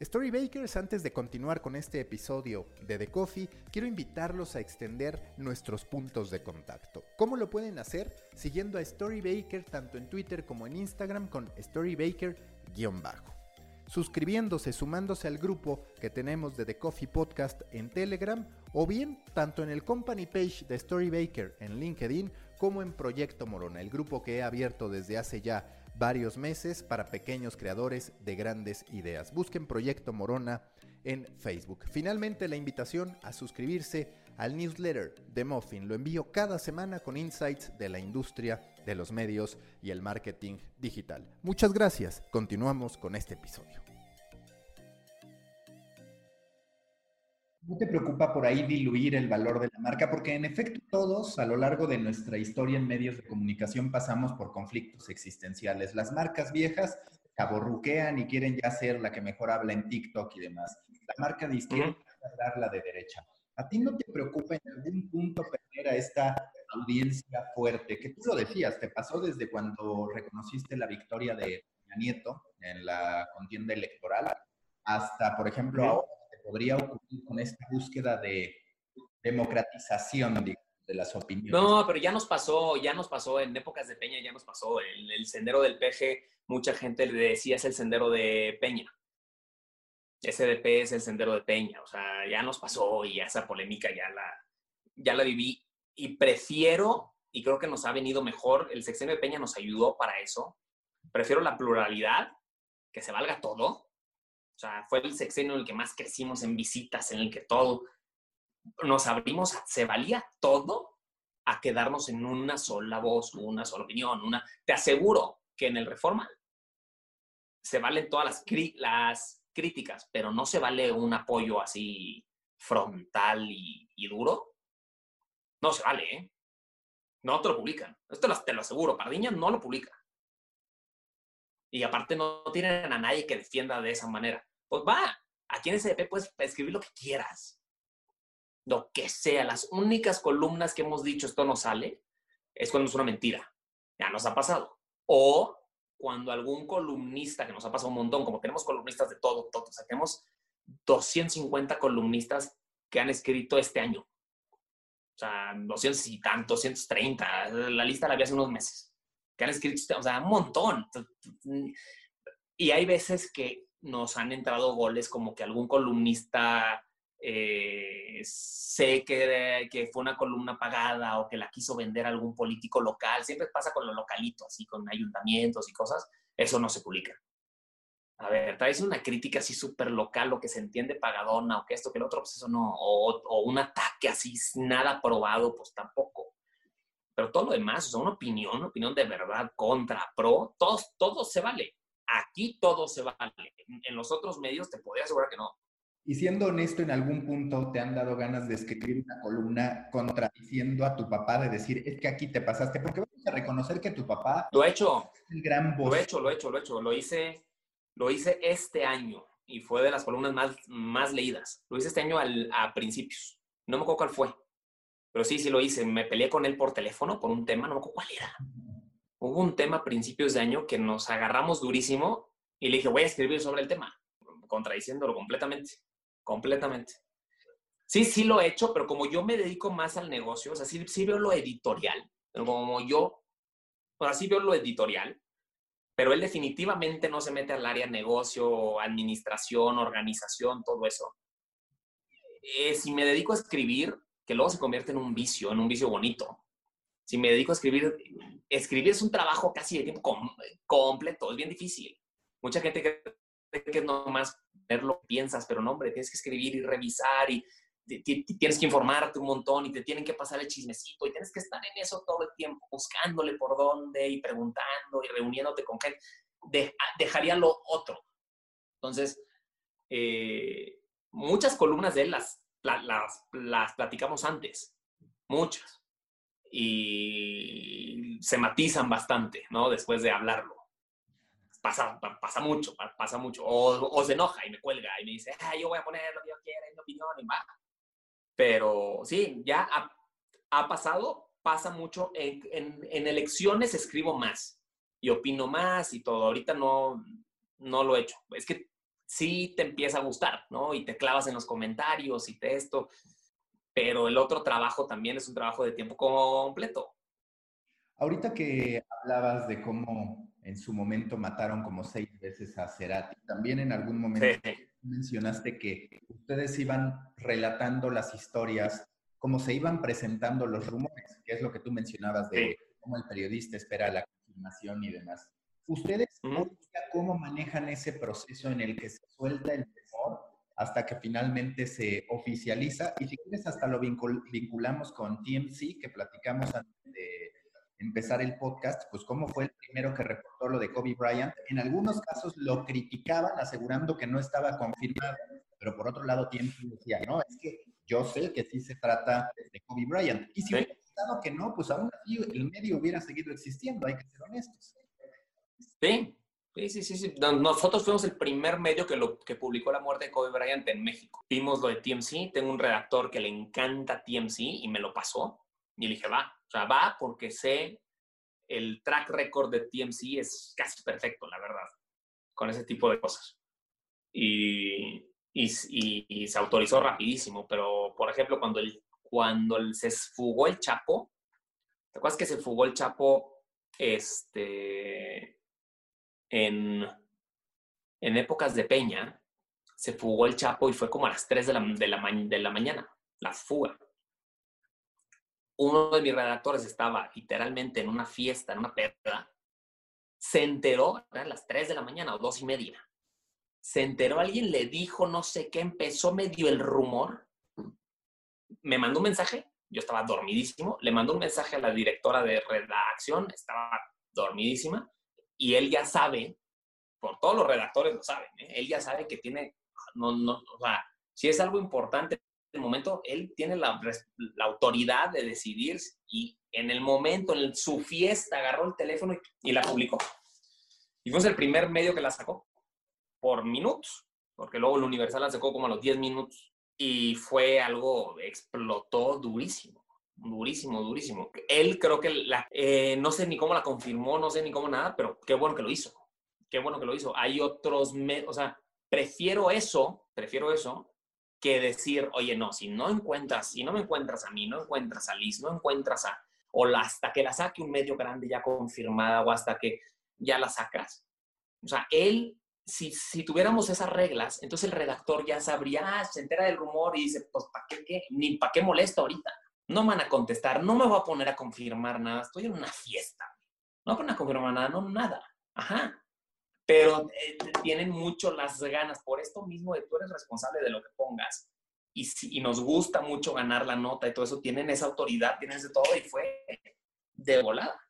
B: Storybakers, antes de continuar con este episodio de The Coffee, quiero invitarlos a extender nuestros puntos de contacto. ¿Cómo lo pueden hacer? Siguiendo a Storybaker tanto en Twitter como en Instagram con Storybaker-bajo suscribiéndose, sumándose al grupo que tenemos de The Coffee Podcast en Telegram o bien tanto en el company page de Storybaker en LinkedIn como en Proyecto Morona, el grupo que he abierto desde hace ya varios meses para pequeños creadores de grandes ideas. Busquen Proyecto Morona en Facebook. Finalmente la invitación a suscribirse al newsletter de Muffin. Lo envío cada semana con insights de la industria de los medios y el marketing digital. Muchas gracias. Continuamos con este episodio. ¿No te preocupa por ahí diluir el valor de la marca? Porque en efecto todos a lo largo de nuestra historia en medios de comunicación pasamos por conflictos existenciales. Las marcas viejas aborruquean y quieren ya ser la que mejor habla en TikTok y demás. La marca de izquierda uh la de derecha. ¿A ti no te preocupa en algún punto perder a esta audiencia fuerte? Que tú lo decías, te pasó desde cuando reconociste la victoria de Peña Nieto en la contienda electoral hasta, por ejemplo, ahora podría ocurrir con esta búsqueda de democratización de las opiniones.
A: No, pero ya nos pasó, ya nos pasó en épocas de Peña, ya nos pasó. El, sendero del peje, mucha gente le decía es el sendero de Peña. SDP es el sendero de Peña, o sea, ya nos pasó y esa polémica ya la, ya la viví y prefiero, y creo que nos ha venido mejor, el sexenio de Peña nos ayudó para eso, prefiero la pluralidad, que se valga todo, o sea, fue el sexenio en el que más crecimos en visitas, en el que todo, nos abrimos, se valía todo a quedarnos en una sola voz, una sola opinión, una, te aseguro que en el Reforma se valen todas las, las críticas, pero no se vale un apoyo así frontal y, duro. No se vale, ¿eh? No te lo publican. Esto te lo aseguro. Pardiña no lo publica. Y aparte no tienen a nadie que defienda de esa manera. Pues va, aquí en SDP puedes escribir lo que quieras. Lo que sea. Las únicas columnas que hemos dicho esto no sale es cuando es una mentira. Ya nos ha pasado. O cuando algún columnista, que nos ha pasado un montón, como tenemos columnistas de todo, todo, o sea, tenemos 250 columnistas que han escrito este año. O sea, 200 y tantos, 230, la lista la había hace unos meses, que han escrito, o sea, un montón. Y hay veces que nos han entrado goles como que algún columnista eh, sé que, que, fue una columna pagada o que la quiso vender algún político local. Siempre pasa con lo localito, así con ayuntamientos y cosas. Eso no se publica. A ver, traes una crítica así súper local, lo que se entiende pagadona o que esto, que el otro, pues eso no. O, o, un ataque así, nada probado, pues tampoco. Pero todo lo demás, o sea, una opinión, una opinión de verdad contra, pro, todo, todo se vale. Aquí todo se vale. En los otros medios te podría asegurar que no.
B: Y siendo honesto, en algún punto te han dado ganas de escribir una columna contradiciendo a tu papá, de decir, es que aquí te pasaste, porque vamos a reconocer que tu papá...
A: Lo he hecho.
B: el gran
A: Lo he hecho, lo he hecho, lo he hecho. Lo hice, Lo hice este año y fue de las columnas más, más leídas. Lo hice este año a principios. No me acuerdo cuál fue, pero sí, sí lo hice. Me peleé con él por teléfono por un tema, no me acuerdo cuál era. Hubo un tema a principios de año que nos agarramos durísimo y le dije, voy a escribir sobre el tema, contradiciéndolo completamente, completamente. Sí, sí lo he hecho, pero como yo me dedico más al negocio, o sea, sí, sí veo lo editorial, como yo, o sea, sí veo lo editorial, pero él definitivamente no se mete al área negocio, administración, organización, todo eso. Eh, si me dedico a escribir, que luego se convierte en un vicio, en un vicio bonito. Si me dedico a escribir, escribir es un trabajo casi de tiempo completo, es bien difícil. Mucha gente cree que es nomás ver lo que piensas, pero no, hombre, tienes que escribir y revisar y tienes que informarte un montón y te tienen que pasar el chismecito y tienes que estar en eso todo el tiempo, buscándole por dónde y preguntando y reuniéndote con gente. dejaría lo otro. Entonces, eh, muchas columnas de él las, las, las platicamos antes, muchas. Y se matizan bastante, ¿no? Después de hablarlo. Pasa, pasa mucho, pasa mucho. O, se enoja y me cuelga y me dice, ah, yo voy a poner lo que yo quiera, mi opinión, y va pero sí, ya ha, pasado, pasa mucho. En, elecciones escribo más y opino más y todo. Ahorita no, no lo he hecho. Es que sí te empieza a gustar, ¿no? Y te clavas en los comentarios y te esto. Pero el otro trabajo también es un trabajo de tiempo completo.
B: Ahorita que hablabas de cómo en su momento mataron como seis veces a Cerati, también en algún momento mencionaste que ustedes iban relatando las historias, cómo se iban presentando los rumores, que es lo que tú mencionabas de cómo el periodista espera la confirmación y demás. ¿Ustedes cómo manejan ese proceso en el que se suelta el rumor hasta que finalmente se oficializa? Y si quieres, hasta lo vinculamos con TMC, que platicamos antes de empezar el podcast, pues cómo fue el primero que reportó lo de Kobe Bryant. En algunos casos lo criticaban asegurando que no estaba confirmado, pero por otro lado TMZ decía, no, es que yo sé que sí se trata de Kobe Bryant. Y si hubiera pensado que no, pues aún así el medio hubiera seguido existiendo, hay que ser honestos.
A: Sí, Sí, sí, sí, Nosotros fuimos el primer medio que, lo, que publicó la muerte de Kobe Bryant en México. Vimos lo de TMC. Tengo un redactor que le encanta TMC y me lo pasó. Y le dije, va, o sea, va porque sé el track record de TMC es casi perfecto, la verdad, con ese tipo de cosas. Y, y, se autorizó rapidísimo, pero por ejemplo, cuando, el, cuando el, se fugó el Chapo, ¿te acuerdas que se fugó el Chapo este, en, en épocas de Peña? Se fugó el Chapo y fue como a las 3 de la, de la, de la mañana, la fuga uno de mis redactores estaba literalmente en una fiesta, en una perda, se enteró, eran las 3 de la mañana o dos y media, se enteró, alguien le dijo no sé qué, empezó medio el rumor, me mandó un mensaje, yo estaba dormidísimo, le mandó un mensaje a la directora de redacción, estaba dormidísima, y él ya sabe, por todos los redactores lo saben, ¿eh? él ya sabe que tiene, no, no, o sea, si es algo importante el momento él tiene la, autoridad de decidir y en el momento, en su fiesta, agarró el teléfono y, la publicó. Y fue el primer medio que la sacó por minutos, porque luego el Universal la sacó como a los 10 minutos y fue algo, explotó durísimo, durísimo, durísimo. Él creo que la, eh, no sé ni cómo la confirmó, no sé ni cómo nada, pero qué bueno que lo hizo, qué bueno que lo hizo. Hay otros, o sea, prefiero eso, prefiero eso que decir, oye, no, si no encuentras, si no me encuentras a mí, no encuentras a Liz, no encuentras a, o hasta que la saque un medio grande ya confirmada o hasta que ya la sacas. O sea, él, si, si tuviéramos esas reglas, entonces el redactor ya sabría, ah, se entera del rumor y dice, pues, ¿para qué, qué? Ni para qué molesto ahorita. No van a contestar, no me voy a poner a confirmar nada, estoy en una fiesta. No van a confirmar nada, no, nada. Ajá pero eh, tienen mucho las ganas. Por esto mismo de tú eres responsable de lo que pongas. Y, si, nos gusta mucho ganar la nota y todo eso, tienen esa autoridad, tienen ese todo y fue de volada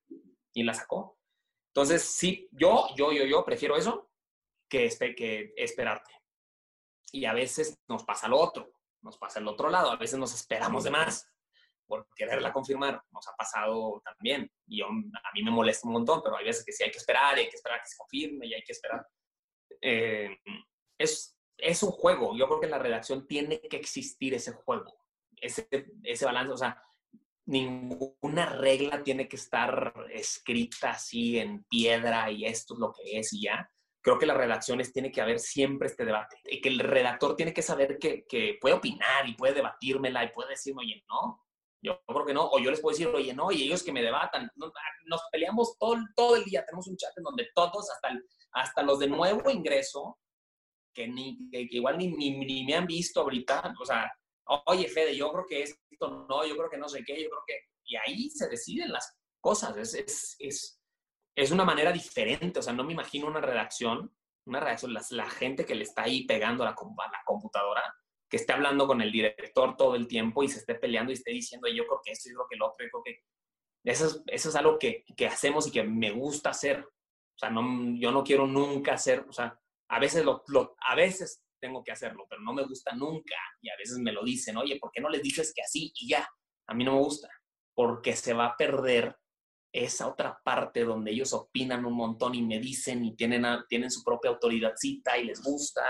A: y la sacó. Entonces, sí, yo, yo, yo, yo prefiero eso que, que esperarte. Y a veces nos pasa lo otro, nos pasa el otro lado, a veces nos esperamos de más por quererla confirmar. Nos ha pasado también. Y a mí me molesta un montón, pero hay veces que sí hay que esperar, y hay que esperar que se confirme y hay que esperar. eh, es, es un juego. Yo creo que en la redacción tiene que existir ese juego, ese, ese balance. O sea, ninguna regla tiene que estar escrita así en piedra y esto es lo que es y ya. Creo que las redacciones tiene que haber siempre este debate y que el redactor tiene que saber que, que puede opinar y puede debatírmela y puede decirme, oye, no, yo creo que no, o yo les puedo decir, oye, no, y ellos que me debatan, nos peleamos todo, todo el día, tenemos un chat en donde todos, hasta, hasta los de nuevo ingreso, que, ni, que igual ni, ni, ni, me han visto ahorita, o sea, oye, Fede, yo creo que esto no, yo creo que no sé qué, yo creo que... Y ahí se deciden las cosas, es, es, es, es una manera diferente, o sea, no me imagino una redacción, una redacción, la, la gente que le está ahí pegando a la computadora, que esté hablando con el director todo el tiempo y se esté peleando y esté diciendo yo creo que esto, yo creo que lo otro, yo creo que... Eso es, eso es algo que, que, hacemos y que me gusta hacer. O sea, no, yo no quiero nunca hacer, o sea, a veces, lo, lo, a veces tengo que hacerlo, pero no me gusta nunca. Y a veces me lo dicen, oye, ¿por qué no les dices que así y ya? A mí no me gusta, porque se va a perder esa otra parte donde ellos opinan un montón y me dicen y tienen, tienen su propia autoridadcita y les gusta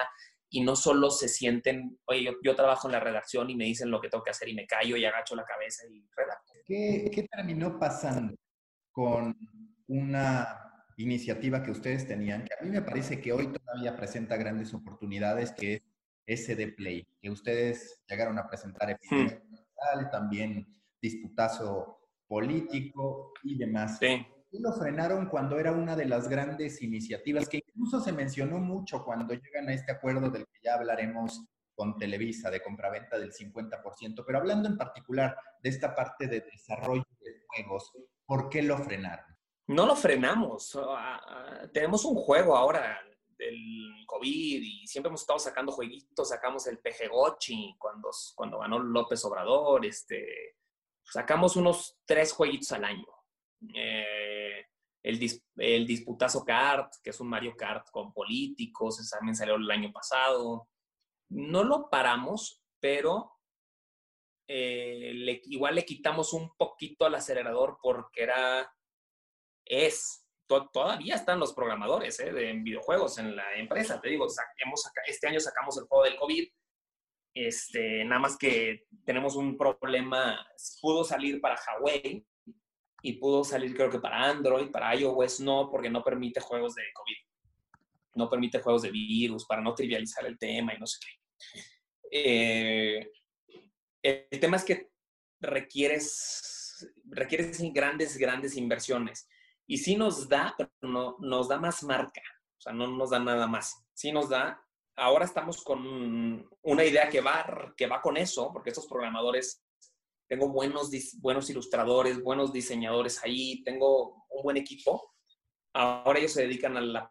A: y no solo se sienten, oye, yo, yo, trabajo en la redacción y me dicen lo que tengo que hacer y me callo y agacho la cabeza y redacto.
B: ¿Qué, qué terminó pasando con una iniciativa que ustedes tenían, que a mí me parece que hoy todavía presenta grandes oportunidades, que es SD Play, que ustedes llegaron a presentar hmm. también disputazo político y demás.
A: Sí.
B: Y lo frenaron cuando era una de las grandes iniciativas, que incluso se mencionó mucho cuando llegan a este acuerdo del que ya hablaremos con Televisa, de compraventa del 50%, pero hablando en particular de esta parte de desarrollo de juegos, ¿por qué lo frenaron?
A: no lo frenamos. Ah, tenemos un juego ahora del COVID y siempre hemos estado sacando jueguitos. Sacamos el Pejegochi cuando, cuando ganó López Obrador. Este, sacamos unos tres jueguitos al año. Eh, el, Disputazo Kart, que es un Mario Kart con políticos, ese también salió el año pasado. No lo paramos, pero eh, igual le quitamos un poquito al acelerador porque era es, todavía están los programadores ¿eh? de videojuegos en la empresa. Te digo, este año sacamos el juego del COVID, este, nada más que tenemos un problema, pudo salir para Huawei y pudo salir creo que para Android, para iOS no, porque no permite juegos de COVID. No permite juegos de virus para no trivializar el tema y no sé qué. Eh, el tema es que requieres, requieres grandes, grandes inversiones. Y sí nos da, pero no, nos da más marca, o sea, no nos da nada más. Sí nos da, ahora estamos con una idea que va, que va con eso, porque estos programadores, tengo buenos, buenos ilustradores, buenos diseñadores ahí, tengo un buen equipo. Ahora ellos se dedican a la,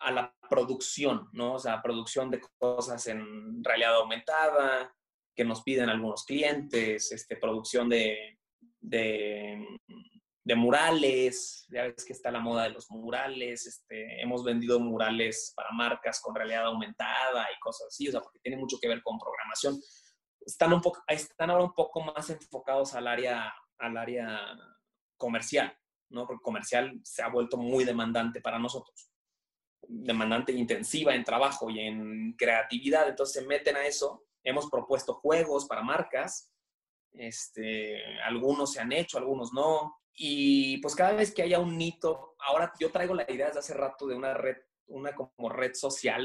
A: a la producción, ¿no? O sea, producción de cosas en realidad aumentada, que nos piden algunos clientes, este, producción de, de de murales, ya ves que está la moda de los murales, este, hemos vendido murales para marcas con realidad aumentada y cosas así, o sea, porque tiene mucho que ver con programación. Están, un poco, están ahora un poco más enfocados al área, al área comercial, ¿no? Porque comercial se ha vuelto muy demandante para nosotros, demandante intensiva en trabajo y en creatividad, entonces se meten a eso. Hemos propuesto juegos para marcas, este, algunos se han hecho, algunos no. Y pues cada vez que haya un hito, ahora yo traigo la idea desde hace rato de una red, una como red social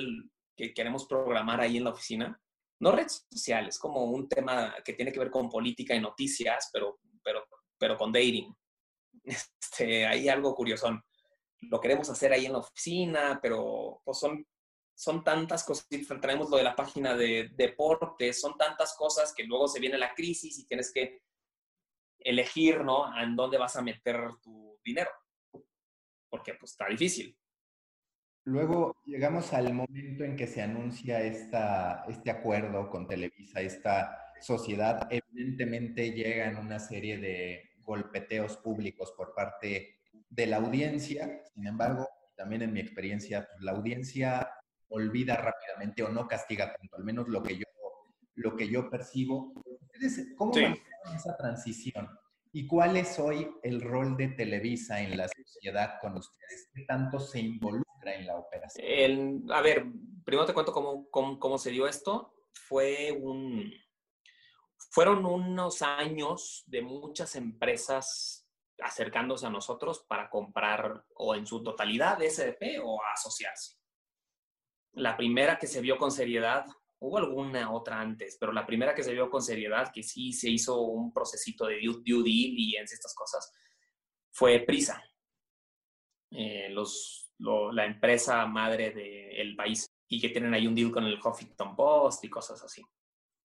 A: que queremos programar ahí en la oficina. No red social, es como un tema que tiene que ver con política y noticias, pero, pero, pero con dating. Este, hay algo curioso. Lo queremos hacer ahí en la oficina, pero pues son, son tantas cosas. Traemos lo de la página de deportes, son tantas cosas que luego se viene la crisis y tienes que elegir, ¿no? En dónde vas a meter tu dinero, porque pues está difícil.
B: Luego llegamos al momento en que se anuncia esta, este acuerdo con Televisa, esta sociedad. Evidentemente llegan una serie de golpeteos públicos por parte de la audiencia. Sin embargo, también en mi experiencia, pues, la audiencia olvida rápidamente o no castiga tanto, al menos lo que yo, lo que yo percibo. ¿Cómo sí esa transición? ¿Y cuál es hoy el rol de Televisa en la sociedad con ustedes? ¿Qué tanto se involucra en la operación?
A: a ver, primero te cuento cómo, cómo, se dio esto. Fue un, fueron unos años de muchas empresas acercándose a nosotros para comprar o en su totalidad SDP o asociarse. La primera que se vio con seriedad, hubo alguna otra antes, pero la primera que se vio con seriedad, que sí se hizo un procesito de due, due diligence, estas cosas, fue Prisa, eh, los, la empresa madre del país, y que tienen ahí un con el Huffington Post y cosas así.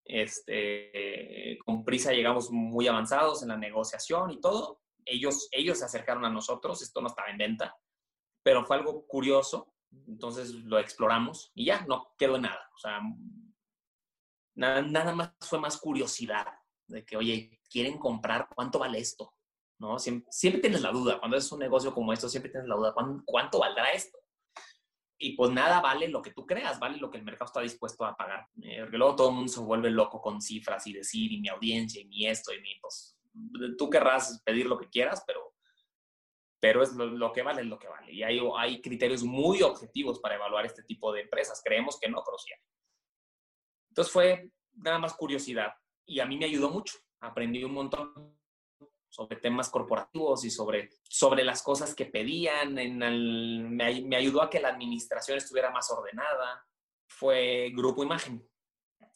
A: Este, con Prisa llegamos muy avanzados en la negociación y todo. Ellos, ellos se acercaron a nosotros, esto no estaba en venta, pero fue algo curioso, entonces lo exploramos y ya, no quedó nada. O sea, nada, nada más fue más curiosidad de que, oye, ¿quieren comprar? ¿Cuánto vale esto? ¿No? Siempre, tienes la duda, cuando es un negocio como esto, siempre tienes la duda, ¿cuánto, valdrá esto? Y pues nada vale lo que tú creas, vale lo que el mercado está dispuesto a pagar. Eh, porque luego todo el mundo se vuelve loco con cifras y decir, y mi audiencia, y mi esto, y mi, pues, tú querrás pedir lo que quieras, pero, pero es lo, que vale, es lo que vale. Y hay, criterios muy objetivos para evaluar este tipo de empresas. Creemos que no, pero sí. Entonces fue nada más curiosidad y a mí me ayudó mucho. Aprendí un montón sobre temas corporativos y sobre, sobre las cosas que pedían. En me, me, ayudó a que la administración estuviera más ordenada. Fue Grupo Imagen.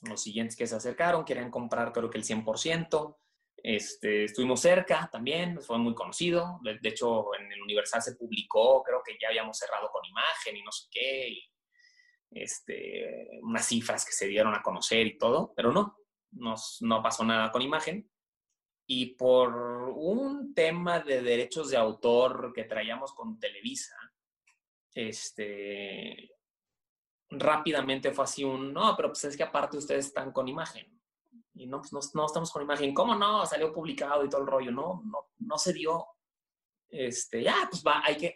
A: Los siguientes que se acercaron querían comprar creo que el 100%. Este, estuvimos cerca también, fue muy conocido. De, hecho, en el Universal se publicó, creo que ya habíamos cerrado con imagen y no sé qué, y este, unas cifras que se dieron a conocer y todo, pero no, no pasó nada con imagen y por un tema de derechos de autor que traíamos con Televisa, este, rápidamente fue así un, no, pero pues es que aparte ustedes están con imagen. Y no, pues no, no, estamos con imagen. ¿Cómo no? Salió publicado y todo el rollo. No, no, no se dio. Este, ya, pues va, hay que,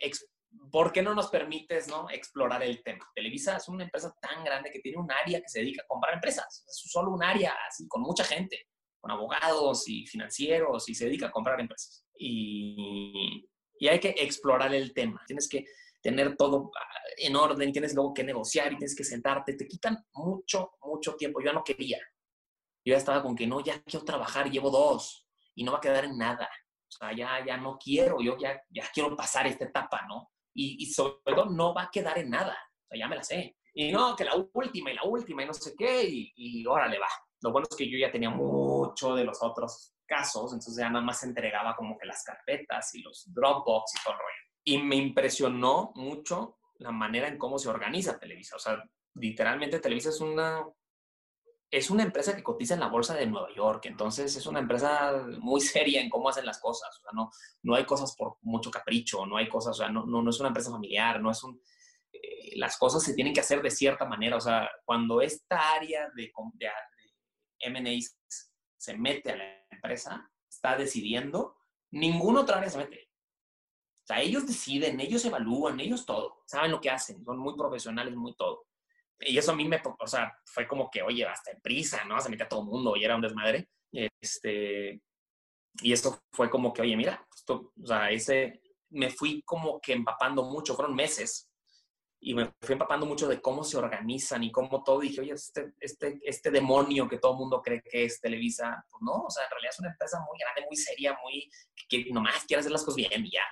A: ¿por qué no nos permites, no, explorar el tema? Televisa es una empresa tan grande que tiene un área que se dedica a comprar empresas. Es solo un área así, con mucha gente con abogados y financieros y se dedica a comprar empresas. Y, y hay que explorar el tema. Tienes que tener todo ah, en orden, tienes luego que negociar y tienes que sentarte. Te quitan mucho, mucho tiempo. Yo ya no quería. Yo ya estaba con que no, ya quiero trabajar, llevo dos y no va a quedar en nada. O sea, ya, ya no quiero, yo ya, ya quiero pasar esta etapa, ¿no? Y, y sobre todo no va a quedar en nada. O sea, ya me la sé. Y no, que la última y la última y no sé qué, y, y órale, va. Lo bueno es que yo ya tenía mucho de los otros casos, entonces ya nada más entregaba como que las carpetas y los Dropbox y todo el rollo. Y me impresionó mucho la manera en cómo se organiza Televisa. O sea, literalmente Televisa es una, es una empresa que cotiza en la bolsa de Nueva York, entonces es una empresa muy seria en cómo hacen las cosas. O sea, no, no hay cosas por mucho capricho, no hay cosas, o sea, no, no, es una empresa familiar, no es un... Eh, las cosas se tienen que hacer de cierta manera. O sea, cuando esta área de, de, M&A se mete a la empresa, está decidiendo, ningún otro área se mete. O sea, ellos deciden, ellos evalúan, ellos todo, saben lo que hacen, son muy profesionales, muy todo. Y eso a mí me, o sea, fue como que, oye, hasta en prisa, ¿no? Se mete a todo el mundo y era un desmadre. Este, y esto fue como que, oye, mira, esto, o sea, ese, me fui como que empapando mucho, fueron meses y me fui empapando mucho de cómo se organizan y cómo todo. Y dije, oye, este, este, este demonio que todo el mundo cree que es Televisa, pues no, o sea, en realidad es una empresa muy grande, muy seria, muy que nomás quiere hacer las cosas bien y ya.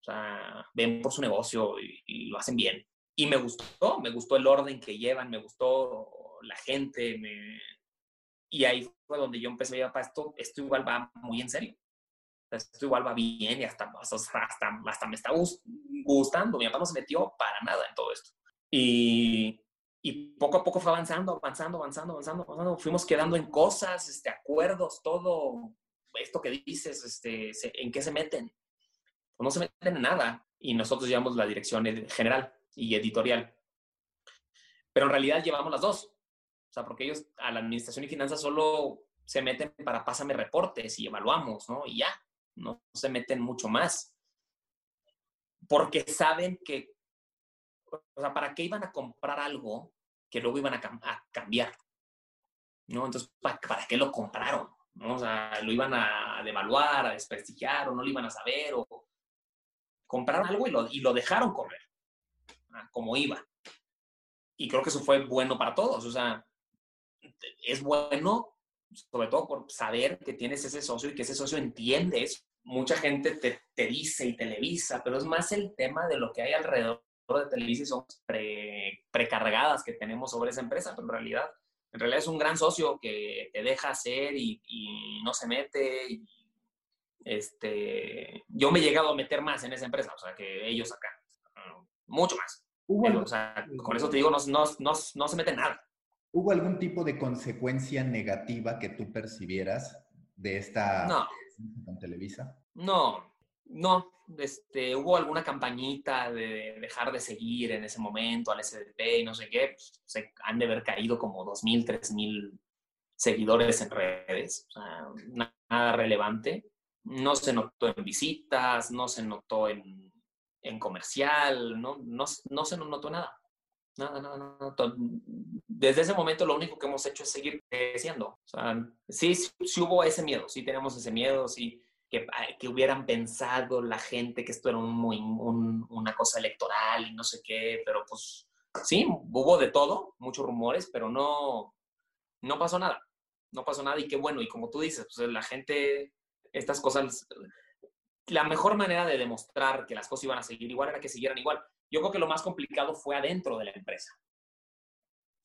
A: O sea, ven por su negocio y, lo hacen bien. Y me gustó, me gustó el orden que llevan, me gustó la gente, me... y ahí fue donde yo empecé a ver, esto, esto igual va muy en serio esto igual va bien y hasta, hasta, hasta me está gustando. Mi papá no se metió para nada en todo esto. Y, y poco a poco fue avanzando, avanzando, avanzando, avanzando, avanzando. Fuimos quedando en cosas, este, acuerdos, todo esto que dices, este, ¿en qué se meten? Pues no se meten en nada. Y nosotros llevamos la dirección general y editorial. Pero en realidad llevamos las dos. O sea, porque ellos a la administración y finanzas solo se meten para pásame reportes y evaluamos, ¿no? Y ya no se meten mucho más. Porque saben que, o sea, ¿para qué iban a comprar algo que luego iban a, cambiar? ¿No? Entonces, ¿para, qué lo compraron? ¿No? O sea, lo iban a devaluar, a desprestigiar, o no lo iban a saber, o compraron algo y lo, y lo dejaron correr. como iba. Y creo que eso fue bueno para todos. O sea, es bueno, sobre todo por saber que tienes ese socio y que ese socio entiende eso. Mucha gente te, te dice y televisa, pero es más el tema de lo que hay alrededor de Televisa y son precargadas que tenemos sobre esa empresa, pero en realidad, en realidad es un gran socio que te deja hacer y, y no se mete. Y, este, yo me he llegado a meter más en esa empresa, o sea, que ellos acá, mucho más. o sea, con eso te digo, no, no, no, no se mete nada.
B: ¿Hubo algún tipo de consecuencia negativa que tú percibieras de esta
A: no.
B: con Televisa?
A: No, no, este, hubo alguna campañita de dejar de seguir en ese momento al SDP y no sé qué, pues, se han de haber caído como 2.000, 3.000 seguidores en redes, o sea, nada relevante. No se notó en visitas, no se notó en, en comercial, no, no, no se notó nada. Nada, nada, nada. Desde ese momento lo único que hemos hecho es seguir creciendo. O sea, sí, sí, hubo ese miedo, sí tenemos ese miedo, sí que, hubieran pensado la gente que esto era un, una cosa electoral y no sé qué, pero pues sí, hubo de todo, muchos rumores, pero no, no pasó nada, no pasó nada y qué bueno, y como tú dices, pues la gente, estas cosas, la mejor manera de demostrar que las cosas iban a seguir igual era que siguieran igual. Yo creo que lo más complicado fue adentro de la empresa,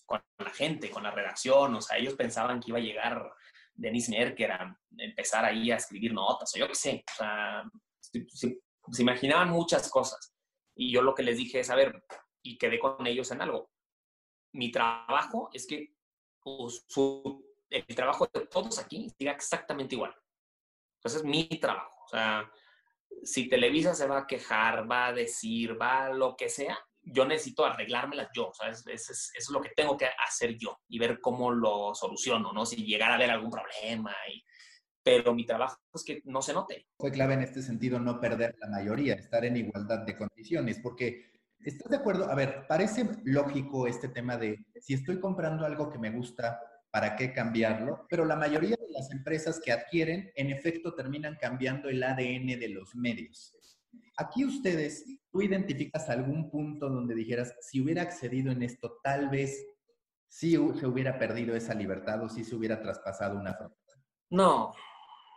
A: con la gente, con la redacción, o sea, ellos pensaban que iba a llegar Denise Merker a empezar ahí a escribir notas, o yo qué sé, o sea, se, imaginaban muchas cosas. Y yo lo que les dije es, a ver, y quedé con ellos en algo. Mi trabajo es que pues, el trabajo de todos aquí siga exactamente igual. Entonces es mi trabajo. O sea, si Televisa se va a quejar, va a decir, va a lo que sea, yo necesito arreglármelas yo, ¿sabes? Eso es, lo que tengo que hacer yo y ver cómo lo soluciono, ¿no? Si llegar a haber algún problema. Y, pero mi trabajo es que no se note.
B: Fue clave en este sentido no perder la mayoría, estar en igualdad de condiciones, porque ¿estás de acuerdo? A ver, parece lógico este tema de si estoy comprando algo que me gusta, ¿para qué cambiarlo? Pero la mayoría las empresas que adquieren, en efecto, terminan cambiando el ADN de los medios. Aquí ustedes, ¿tú identificas algún punto donde dijeras, si hubiera accedido en esto, tal vez sí se hubiera perdido esa libertad o sí se hubiera traspasado una frontera?
A: No,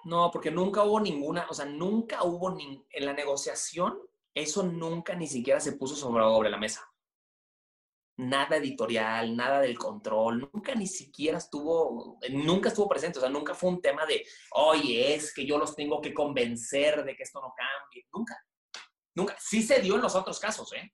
A: no, porque nunca hubo ninguna, o sea, nunca hubo ni, en la negociación, eso nunca ni siquiera se puso sobre, sobre la mesa. Nada editorial, nada del control, nunca ni siquiera estuvo, nunca estuvo presente, o sea, nunca fue un tema de, oye, es que yo los tengo que convencer de que esto no cambie, nunca. Nunca. Sí se dio en los otros casos, ¿eh?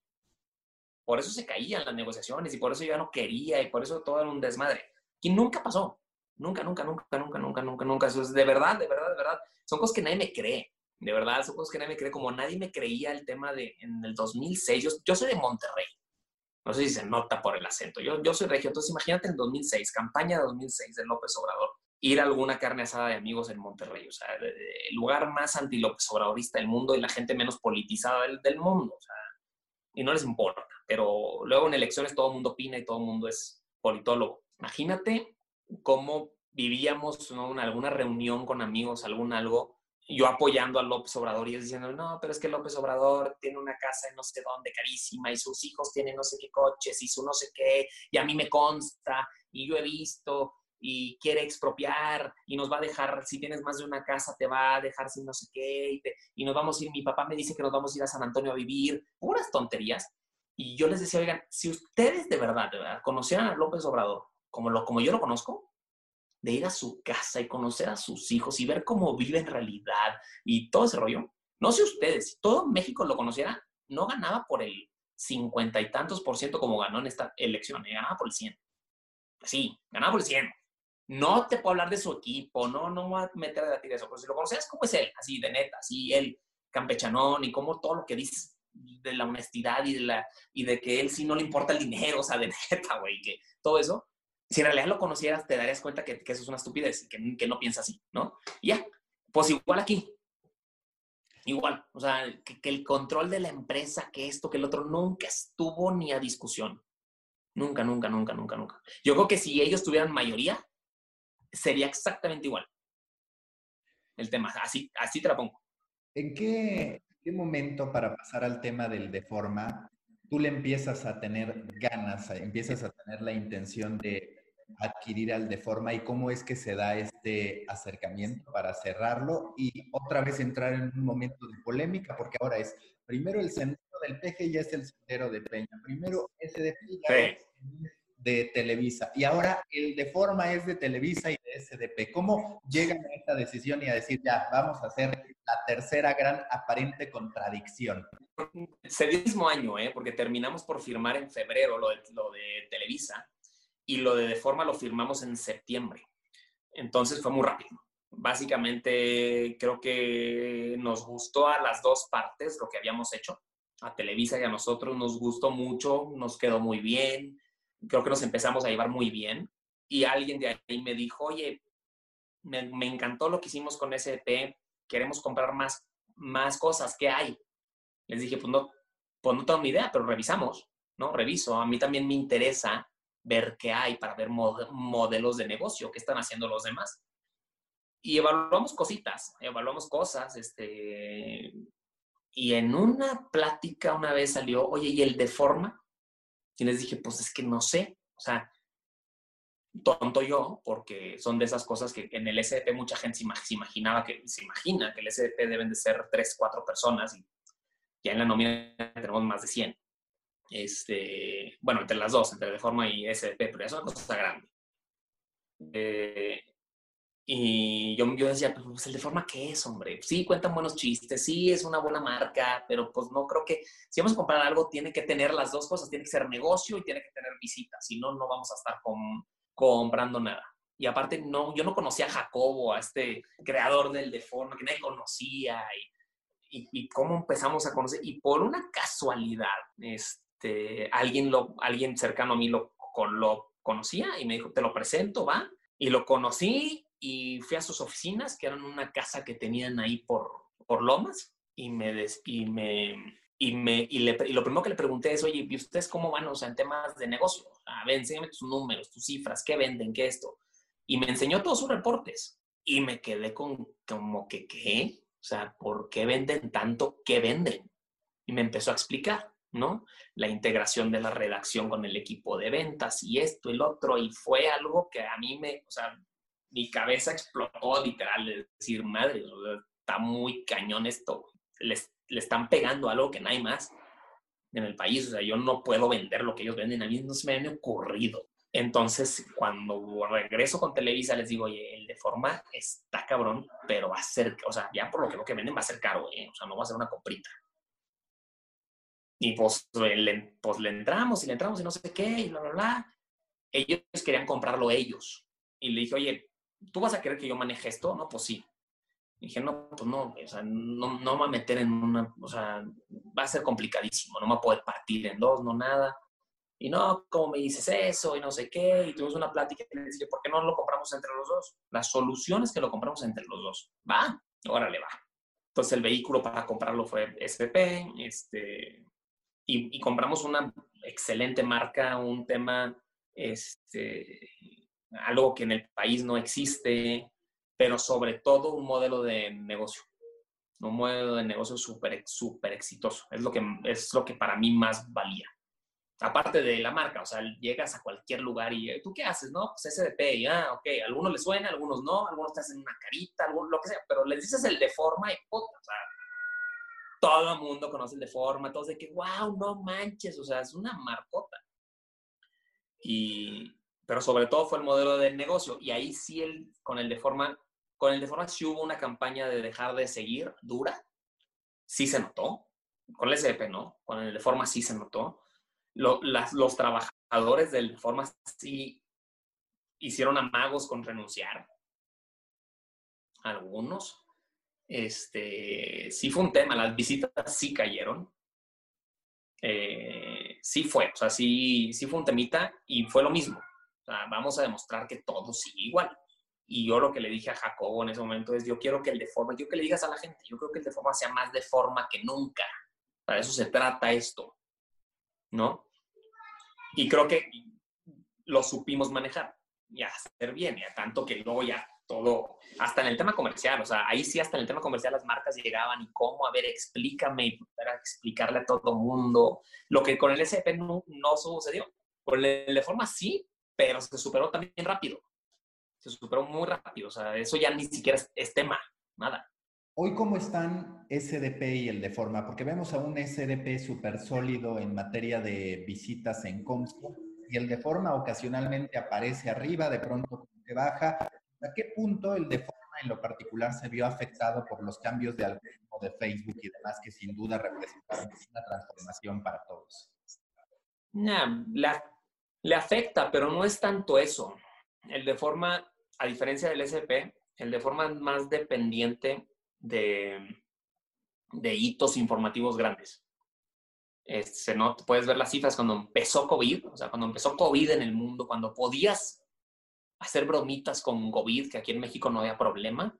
A: Por eso se caían las negociaciones y por eso yo ya no quería y por eso todo era un desmadre. Y nunca pasó. Nunca, nunca, nunca, nunca, nunca, nunca, nunca. Eso es de verdad, de verdad, de verdad. Son cosas que nadie me cree. De verdad, son cosas que nadie me cree. Como nadie me creía el tema de en el 2006. Yo, yo soy de Monterrey. No sé si se nota por el acento. Yo, yo soy regio. Entonces, imagínate en 2006, campaña de 2006 de López Obrador ir a alguna carne asada de amigos en Monterrey, o sea, el lugar más anti-López Obradorista del mundo y la gente menos politizada del, mundo, o sea, y no les importa, pero luego en elecciones todo el mundo opina y todo el mundo es politólogo. Imagínate cómo vivíamos en alguna reunión con amigos, algún algo, yo apoyando a López Obrador y ellos diciendo, no, pero es que López Obrador tiene una casa en no sé dónde carísima y sus hijos tienen no sé qué coches y su no sé qué, y a mí me consta y yo he visto y quiere expropiar y nos va a dejar, si tienes más de una casa, te va a dejar sin no sé qué, y, nos vamos a ir, mi papá me dice que nos vamos a ir a San Antonio a vivir, puras tonterías. Y yo les decía, oigan, si ustedes de verdad, de verdad conocieran a López Obrador como, lo, como yo lo conozco, de ir a su casa y conocer a sus hijos y ver cómo vive en realidad y todo ese rollo, no sé ustedes, si todo México lo conociera, no ganaba por el cincuenta y tantos por ciento como ganó en esta elección, eh, ganaba por el 100. Sí, ganaba por el 100. No te puedo hablar de su equipo, no, no voy a meter a debatir eso, pero si lo conoces, ¿cómo es él? Así, de neta, así, él, campechanón, y cómo todo lo que dice de la honestidad y de, la, y de que él sí no le importa el dinero, o sea, de neta, güey, que todo eso, si en realidad lo conocieras, te darías cuenta que, que eso es una estupidez, que, que no piensa así, ¿no? Y ya, pues igual aquí, igual, o sea, que, que, el control de la empresa, que esto, que el otro, nunca estuvo ni a discusión. Nunca, nunca, nunca, nunca, nunca. Yo creo que si ellos tuvieran mayoría, sería exactamente igual el tema. Así, así te la pongo.
B: ¿En qué, qué momento para pasar al tema del de forma tú le empiezas a tener ganas, empiezas a tener la intención de adquirir al Deforma y cómo es que se da este acercamiento para cerrarlo y otra vez entrar en un momento de polémica, porque ahora es primero el sendero del Peje y ya es el sendero de Peña, primero ese de Peña de Televisa y ahora el Deforma es de Televisa y de SDP. ¿Cómo llegan a esta decisión y a decir ya, vamos a hacer la tercera gran aparente contradicción?
A: Ese mismo año, ¿eh? porque terminamos por firmar en febrero lo de, lo de Televisa y lo de Deforma lo firmamos en septiembre. Entonces fue muy rápido. Básicamente creo que nos gustó a las dos partes lo que habíamos hecho. A Televisa y a nosotros nos gustó mucho, nos quedó muy bien. Creo que nos empezamos a llevar muy bien. Y alguien de ahí me dijo, oye, me, encantó lo que hicimos con SP, queremos comprar más, más cosas, ¿qué hay? Les dije, pues no, pues no tengo ni idea, pero revisamos, ¿no? Reviso. A mí también me interesa ver qué hay, para ver modelos de negocio, qué están haciendo los demás. Y evaluamos cositas, evaluamos cosas, este, y en una plática una vez salió, oye, ¿y el de forma? Y les dije, pues es que no sé, o sea, tonto yo, porque son de esas cosas que en el SDP mucha gente se imaginaba que, se imagina que el SDP deben de ser tres, cuatro personas y ya en la nómina tenemos más de 100 este, bueno, entre las dos, entre Deforma y SP, pero es una cosa grande. Eh, y yo, yo decía, pues, pues el Deforma, ¿qué es, hombre? Sí, cuentan buenos chistes, sí, es una buena marca, pero pues no creo que, si vamos a comprar algo, tiene que tener las dos cosas, tiene que ser negocio y tiene que tener visitas, si no, no vamos a estar comprando nada. Y aparte, no, yo no conocía a Jacobo, a este creador del Deforma, que nadie conocía, y, y, cómo empezamos a conocer. Y por una casualidad, este, este, alguien, lo, alguien cercano a mí lo, lo conocía y me dijo, te lo presento, va. Y lo conocí y fui a sus oficinas, que eran una casa que tenían ahí por, por Lomas, y me, des, y me, y, me y, y, lo primero que le pregunté es, oye, ¿y ustedes cómo van? O sea, en temas de negocio. A ver, enséñame tus números, tus cifras, qué venden, qué esto. Y me enseñó todos sus reportes. Y me quedé con como que, ¿qué? O sea, ¿por qué venden tanto? ¿Qué venden? Y me empezó a explicar. ¿No? La integración de la redacción con el equipo de ventas y esto lo otro, y fue algo que a mí me, o sea, mi cabeza explotó literal, es decir, madre, está muy cañón esto, le están pegando algo que no hay más en el país, o sea, yo no puedo vender lo que ellos venden, a mí no se me ha ocurrido. Entonces, cuando regreso con Televisa, les digo, oye, el de forma está cabrón, pero va a ser, o sea, ya por lo que lo que venden va a ser caro, ¿eh? o sea, no va a ser una comprita. Y pues le, pues le entramos y le entramos y no sé qué, y bla, bla, bla. Ellos querían comprarlo ellos. Y le dije, oye, ¿tú vas a querer que yo maneje esto? No, pues sí. Y dije, no, pues no, o sea, no, no me va a meter en una, o sea, va a ser complicadísimo, no me va a poder partir en dos, no nada. Y no, ¿cómo me dices eso? Y no sé qué. Y tuvimos una plática y le dije, ¿por qué no lo compramos entre los dos? La solución es que lo compramos entre los dos. ¿Va? Órale, va. Entonces el vehículo para comprarlo fue SPP, este, y, compramos una excelente marca, un tema, este, algo que en el país no existe, pero sobre todo un modelo de negocio, un modelo de negocio súper super exitoso. Es lo, que, es lo que para mí más valía. Aparte de la marca, o sea, llegas a cualquier lugar y ¿tú qué haces? No, pues SDP, ah, ok, a algunos les suena, a algunos no, a algunos te hacen una carita, algunos, lo que sea, pero les dices el de forma y puta, o sea, todo el mundo conoce el de forma, todos de que, wow, no manches, o sea, es una marcota. Y, pero sobre todo fue el modelo del negocio. Y ahí sí, el, con el de forma, con el de forma sí hubo una campaña de dejar de seguir dura. Sí se notó. Con el SDP no, con el de forma sí se notó. las, los trabajadores del de forma sí hicieron amagos con renunciar. Algunos este, sí fue un tema, las visitas sí cayeron. Eh, sí fue, o sea, sí, sí fue un temita y fue lo mismo. O sea, vamos a demostrar que todo sigue igual. Y yo lo que le dije a Jacobo en ese momento es, yo quiero que el de forma, yo que le digas a la gente, yo creo que el de forma sea más de forma que nunca. Para eso se trata esto, ¿no? Y creo que lo supimos manejar y hacer bien, y a tanto que luego ya todo, hasta en el tema comercial, o sea, ahí sí hasta en el tema comercial las marcas llegaban y cómo, a ver, explícame, para explicarle a todo mundo, lo que con el SP no, no sucedió. Con el de forma sí, pero se superó también rápido. Se superó muy rápido, o sea, eso ya ni siquiera es, tema, nada.
B: Hoy, ¿cómo están SDP y el de forma? Porque vemos a un SDP súper sólido en materia de visitas en Comsco y el de forma ocasionalmente aparece arriba, de pronto se baja, ¿A qué punto el de forma en lo particular se vio afectado por los cambios de algoritmo de Facebook y demás que sin duda representaron una transformación para todos?
A: Nah, le afecta, pero no es tanto eso. El de forma, a diferencia del SP, el de forma más dependiente de, de hitos informativos grandes. Este, ¿no? Puedes ver las cifras cuando empezó COVID, o sea, cuando empezó COVID en el mundo, cuando podías hacer bromitas con COVID, que aquí en México no había problema.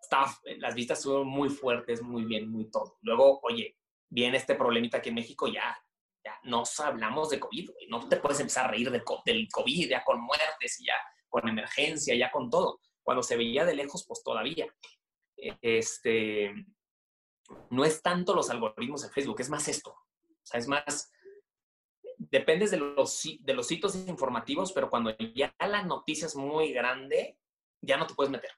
A: Estaba, las vistas estuvieron muy fuertes, muy bien, muy todo. Luego, oye, viene este problemita aquí en México, ya, ya nos hablamos de COVID, no te puedes empezar a reír del COVID, ya con muertes, ya con emergencia, ya con todo. Cuando se veía de lejos, pues todavía. Este, no es tanto los algoritmos de Facebook, es más esto. O sea, es más dependes de los, de los sitios informativos, pero cuando ya la noticia es muy grande, ya no te puedes meter.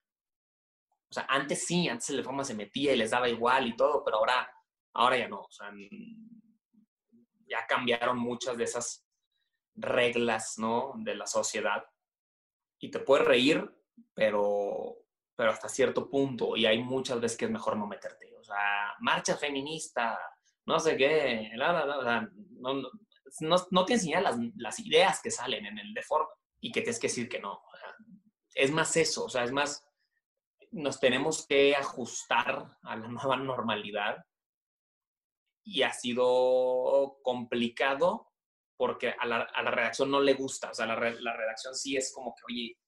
A: O sea, antes sí, antes el forma se metía y les daba igual y todo, pero ahora, ahora ya no. O sea, ya cambiaron muchas de esas reglas, ¿no? De la sociedad. Y te puedes reír, pero, pero hasta cierto punto. Y hay muchas veces que es mejor no meterte. O sea, marcha feminista, no sé qué, la, no, no, te enseñan las, ideas que salen en el deforme y que tienes que decir que no. es más eso, o sea, es más, nos tenemos que ajustar a la nueva normalidad y ha sido complicado porque a la, redacción no le gusta, o sea, la, la redacción sí es como que, oye,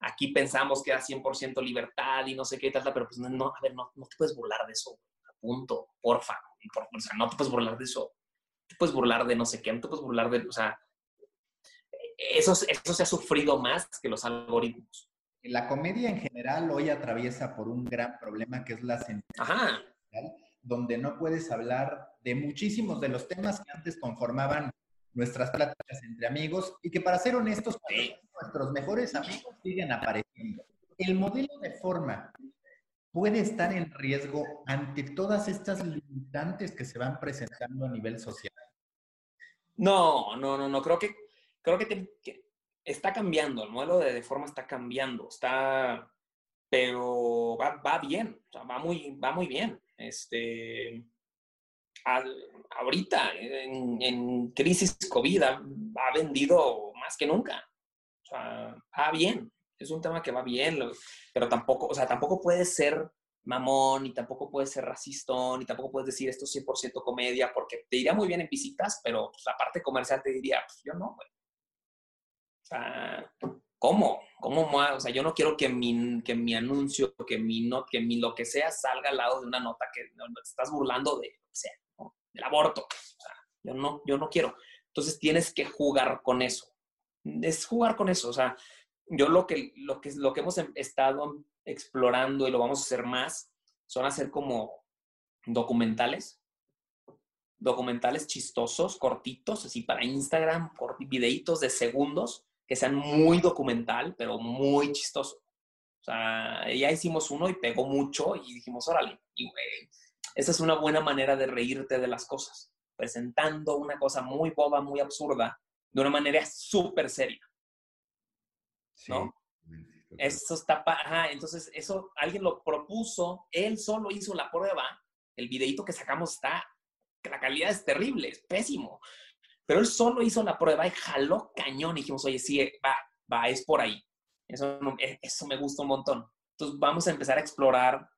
A: aquí pensamos que era 100% libertad y no sé qué, tal, pero pues no, a ver, no, no te puedes burlar de eso, punto, porfa, por, o sea, no te puedes burlar de eso te puedes burlar de no sé qué, no te puedes burlar de, o sea, eso, eso se ha sufrido más que los algoritmos.
B: La comedia en general hoy atraviesa por un gran problema que es la censura, donde no puedes hablar de muchísimos de los temas que antes conformaban nuestras pláticas entre amigos y que para ser honestos, nuestros mejores amigos siguen apareciendo. El modelo de forma puede estar en riesgo ante todas estas limitantes que se van presentando a nivel social?
A: No, no, no, no. Creo que, creo que, está cambiando. El modelo de, forma está cambiando. Está, pero va, bien. va muy, va muy bien. Este, ahorita, en, crisis COVID, ha, vendido más que nunca. O sea, va bien es un tema que va bien, pero tampoco, o sea, tampoco puedes ser mamón, y tampoco puedes ser racistón, y tampoco puedes decir esto es 100% comedia, porque te iría muy bien en visitas, pero pues, la parte comercial te diría, pues yo no, güey. O sea, ¿cómo? ¿Cómo? O sea, yo no quiero que mi, que mi anuncio, que mi, no, que mi lo que sea salga al lado de una nota que te estás burlando de que sea, del aborto. O sea, yo no, yo no quiero. Entonces tienes que jugar con eso. Es jugar con eso. O sea, yo lo que, lo que, lo que hemos em, estado explorando y lo vamos a hacer más son hacer como documentales, documentales chistosos, cortitos, así para Instagram, videitos de segundos, que sean muy documental, pero muy chistoso. O sea, ya hicimos uno y pegó mucho y dijimos, órale, y esa es una buena manera de reírte de las cosas, presentando una cosa muy boba, muy absurda, de una manera súper seria. ¿no? Eso está, ajá, entonces eso alguien lo propuso, él solo hizo la prueba, el videito que sacamos está, la calidad es terrible, es pésimo, pero él solo hizo la prueba y jaló cañón y dijimos, oye, sí, va, va, es por ahí. Eso, e, eso me gusta un montón. Entonces vamos a empezar a explorar.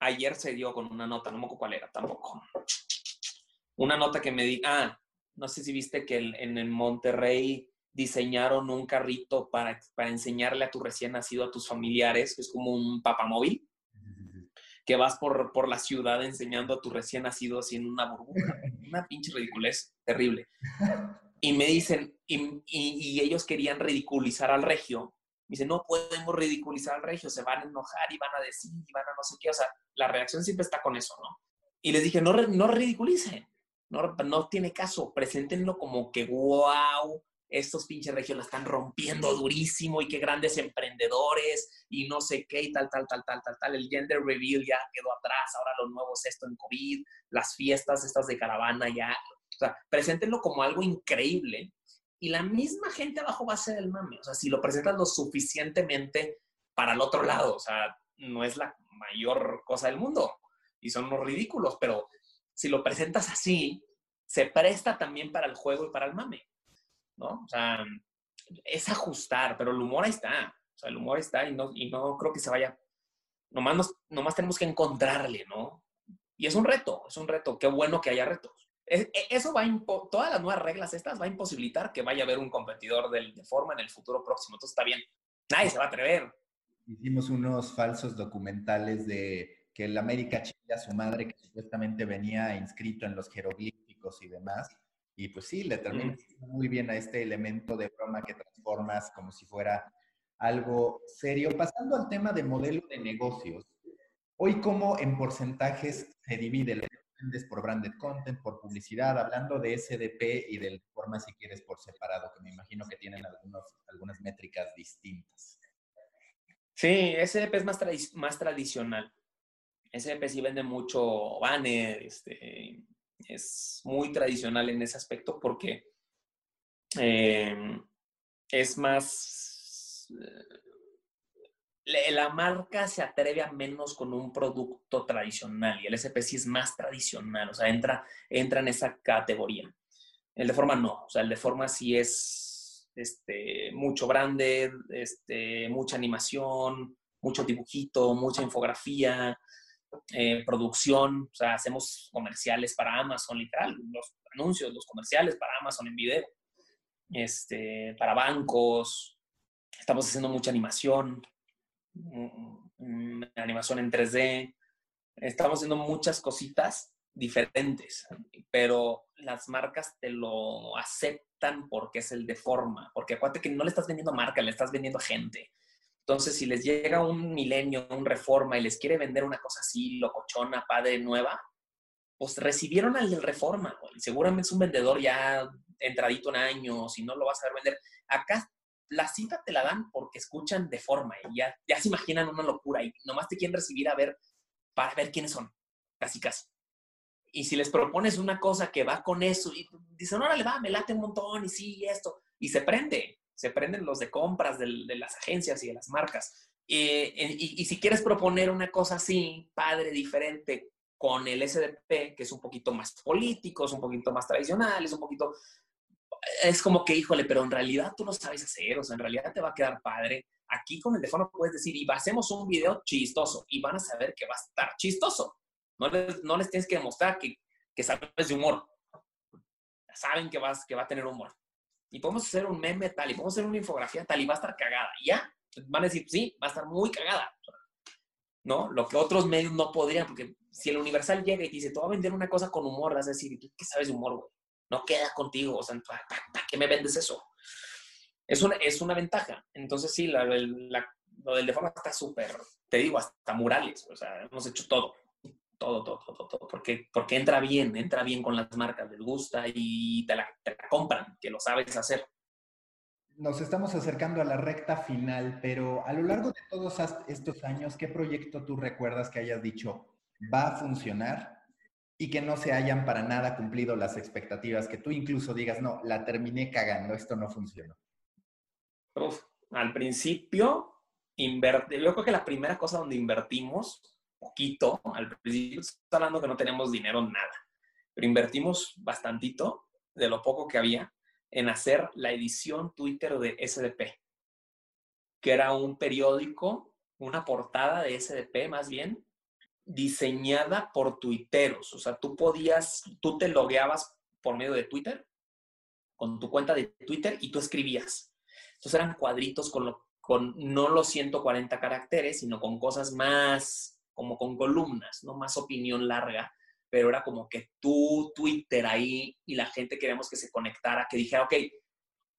A: Ayer se dio con una nota, no me acuerdo cuál era tampoco. Una nota que me di, ah, no sé si viste que en, en Monterrey diseñaron un carrito para, para enseñarle a tu recién nacido, a tus familiares, es como un papamóvil, que vas por, por la ciudad enseñando a tu recién nacido así en una burbuja. Una pinche ridiculez terrible. Y me dicen, y, y, ellos querían ridiculizar al regio dice, no podemos ridiculizar al regio, se van a enojar y van a decir y van a no sé qué. O sea, la reacción siempre está con eso, ¿no? Y les dije, no, no ridiculicen, no, no tiene caso, preséntenlo como que, wow, estos pinches regios están rompiendo durísimo y qué grandes emprendedores y no sé qué y tal, tal, tal, tal, tal, tal. El gender reveal ya quedó atrás, ahora lo nuevo es esto en COVID, las fiestas estas de caravana ya. O sea, preséntenlo como algo increíble y la misma gente abajo va a ser el mame. O sea, si lo presentas lo suficientemente para el otro lado, o sea, no es la mayor cosa del mundo y son unos ridículos, pero si lo presentas así, se presta también para el juego y para el mame, ¿no? O sea, es ajustar, pero el humor está. O sea, el humor está y no, y no creo que se vaya. Nomás, nos, nomás tenemos que encontrarle, ¿no? Y es un reto, es un reto. Qué bueno que haya retos. E, eso va a todas las nuevas reglas estas va a imposibilitar que vaya a haber un competidor de, forma en el futuro próximo. Entonces está bien. Nadie se va a atrever.
B: Hicimos unos falsos documentales de que el América chilla a su madre que supuestamente venía inscrito en los jeroglíficos y demás. Y pues sí, le termina muy bien a este elemento de broma que transformas como si fuera algo serio. Pasando al tema de modelo de negocios, hoy cómo en porcentajes se divide por branded content, por publicidad, hablando de SDP y de forma, si quieres, por separado, que me imagino que tienen algunos, algunas métricas distintas.
A: Sí, SDP es más, más tradicional. SDP sí vende mucho banner, este, es muy tradicional en ese aspecto porque eh, es más eh, la marca se atreve a menos con un producto tradicional y el SP sí es más tradicional, o sea, entra, entra en esa categoría. El de forma no, o sea, el de forma sí es este, mucho branded, este, mucha animación, mucho dibujito, mucha infografía, producción, o sea, hacemos comerciales para Amazon, literal, los anuncios, los comerciales para Amazon en video, este, para bancos, estamos haciendo mucha animación, animación en 3D. Estamos haciendo muchas cositas diferentes, pero las marcas te lo aceptan porque es el de forma, porque acuérdate que no le estás vendiendo marca, le estás vendiendo gente. Entonces, si les llega un milenio, un reforma y les quiere vender una cosa así, locochona, padre, nueva, pues recibieron al reforma, seguramente es un vendedor ya entradito en años y no lo vas a ver vender. Acá la cita te la dan porque escuchan de forma y ya, ya se imaginan una locura y nomás te quieren recibir a ver para ver quiénes son, casi casi. Y si les propones una cosa que va con eso y dicen, órale, va, me late un montón y sí, esto, y se prende, se prenden los de compras de, las agencias y de las marcas. Eh, y, y, si quieres proponer una cosa así, padre, diferente, con el SDP, que es un poquito más político, es un poquito más tradicional, es un poquito es como que, híjole, pero en realidad tú lo sabes hacer, o sea, en realidad te va a quedar padre. Aquí con el teléfono puedes decir, y hacemos un video chistoso, y van a saber que va a estar chistoso. No les, no les tienes que demostrar que, que sabes de humor. Saben que, vas, que va a tener humor. Y podemos hacer un meme tal, y podemos hacer una infografía tal, y va a estar cagada. Y ya, van a decir, sí, va a estar muy cagada. ¿No? Lo que otros medios no podrían, porque si el Universal llega y te dice, te voy a vender una cosa con humor, vas a decir, ¿tú qué sabes de humor, güey? no queda contigo, o sea, ¿para, qué me vendes eso? Es una, es una ventaja. Entonces, sí, la, lo del de forma está súper, te digo, hasta murales, o sea, hemos hecho todo, todo, todo, todo, todo, porque, porque entra bien, entra bien con las marcas, les gusta y te la, te la compran, que lo sabes hacer.
B: Nos estamos acercando a la recta final, pero a lo largo de todos estos años, ¿qué proyecto tú recuerdas que hayas dicho va a funcionar y que no se hayan para nada cumplido las expectativas, que tú incluso digas, no, la terminé cagando, esto no funcionó?
A: al principio, invertir, yo creo que la primera cosa donde invertimos poquito, al principio está hablando que no tenemos dinero, nada, pero invertimos bastantito de lo poco que había en hacer la edición Twitter de SDP, que era un periódico, una portada de SDP más bien, diseñada por tuiteros. O sea, tú podías, tú te logueabas por medio de Twitter, con tu cuenta de Twitter y tú escribías. Entonces eran cuadritos con, con no los 140 caracteres, sino con cosas más, como con columnas, ¿no? Más opinión larga, pero era como que tú Twitter ahí y la gente queríamos que se conectara, que dijera, ok,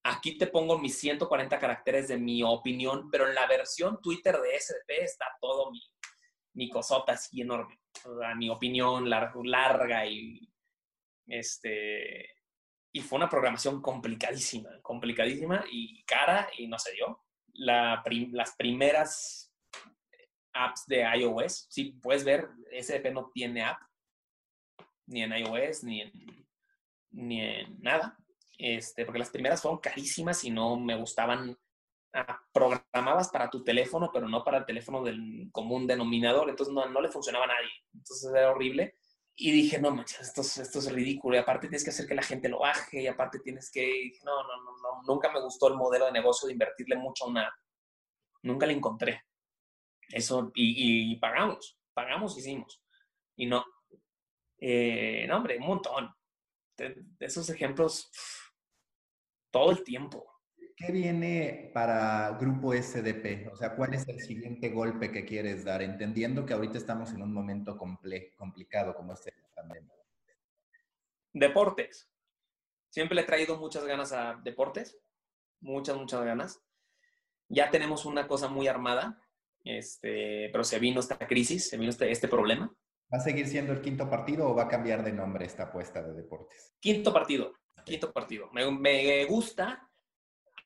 A: aquí te pongo mis 140 caracteres de mi opinión, pero en la versión Twitter de SDP está todo mi, mi cosota así enorme. mi opinión larga y este y fue una programación complicadísima, complicadísima y cara y no se dio. La las primeras apps de iOS, si puedes ver, SDP no tiene app, ni en iOS, ni en, ni en nada, este, porque las primeras fueron carísimas y no me gustaban. Ah, programabas para tu teléfono, pero no para el teléfono del común denominador, entonces no, no le funcionaba a nadie. Entonces era horrible. Y dije, no manches, esto, esto es ridículo. Y aparte tienes que hacer que la gente lo baje. Y aparte tienes que. No, no, no, no. Nunca me gustó el modelo de negocio de invertirle mucho a una. Nunca le encontré. Eso. Y, pagamos. Pagamos, hicimos. Y no. Eh, no, hombre, un montón. De, esos ejemplos. todo el tiempo.
B: ¿Qué viene para Grupo SDP? O sea, ¿cuál es el siguiente golpe que quieres dar? Entendiendo que ahorita estamos en un momento complicado como este también.
A: Deportes. Siempre le he traído muchas ganas a deportes. Muchas, muchas ganas. Ya tenemos una cosa muy armada, este, pero se vino esta crisis, se vino este, este problema.
B: ¿Va a seguir siendo el quinto partido o va a cambiar de nombre esta apuesta de deportes?
A: Quinto partido, quinto partido. Me, me gusta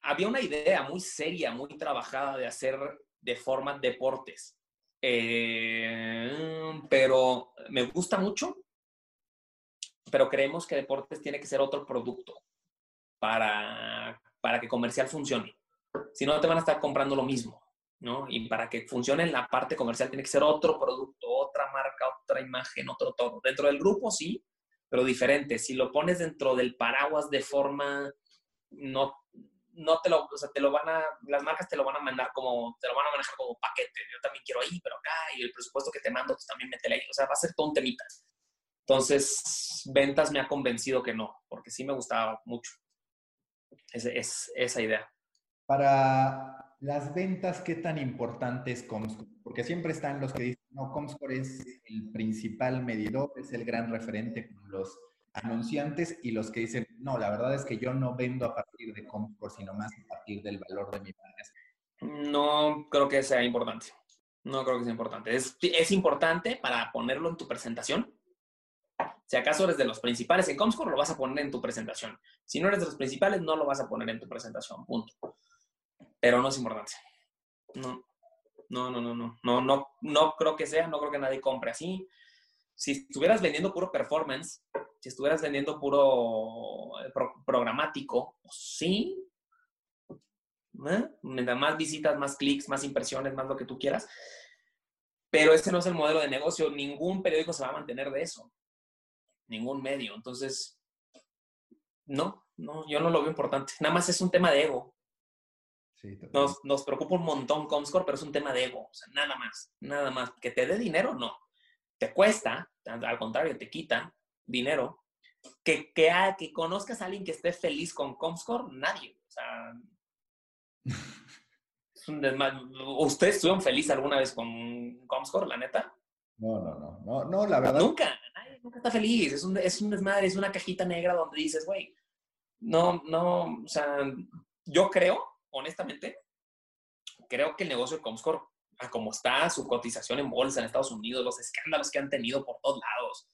A: había una idea muy seria, muy trabajada de hacer de forma deportes. Eh, pero me gusta mucho, pero creemos que deportes tiene que ser otro producto para, para que comercial funcione. Si no, te van a estar comprando lo mismo, ¿no? Y para que funcione en la parte comercial tiene que ser otro producto, otra marca, otra imagen, otro todo. Dentro del grupo sí, pero diferente. Si lo pones dentro del paraguas de forma no no te lo, o sea, te lo van a, las marcas te lo van a mandar como, te lo van a manejar como paquete. Yo también quiero ahí, pero acá, y el presupuesto que te mando, pues también métele ahí. O sea, va a ser todo. Entonces, ventas me ha convencido que no, porque sí me gustaba mucho es, esa idea.
B: Para las ventas, ¿qué tan importante es Comscore? Porque siempre están los que dicen, no, Comscore es el principal medidor, es el gran referente con los anunciantes y los que dicen, no, la verdad es que yo no vendo a partir de Comscore, sino más a partir del valor de mi marca.
A: No creo que sea importante. No creo que sea importante. Es, es importante para ponerlo en tu presentación. Si acaso eres de los principales en Comscore, lo vas a poner en tu presentación. Si no eres de los principales, no lo vas a poner en tu presentación. Punto. Pero no es importante. No, no, no, no, no. No, no, creo que sea. No creo que nadie compre así. Si estuvieras vendiendo puro performance, si estuvieras vendiendo puro eh, programático, pues sí. ¿Eh? Más visitas, más clics, más impresiones, más lo que tú quieras. Pero ese no es el modelo de negocio. Ningún periódico se va a mantener de eso. Ningún medio. Entonces, no, no, yo no lo veo importante. Nada más es un tema de ego. Nos, nos, preocupa un montón Comscore, pero es un tema de ego. O sea, nada más, nada más. Que te dé dinero, no. Te cuesta, al contrario, te quita, dinero, que, que, que conozcas a alguien que esté feliz con Comscore, nadie. O sea, ¿Ustedes estuvieron feliz alguna vez con Comscore, la neta?
B: No, no, no, no, no, la verdad.
A: Nunca, nadie nunca está feliz. Es un, es un desmadre, es una cajita negra donde dices, güey, no, no, o sea, yo creo, honestamente, creo que el negocio de Comscore, como está su cotización en bolsa en Estados Unidos, los escándalos que han tenido por todos lados,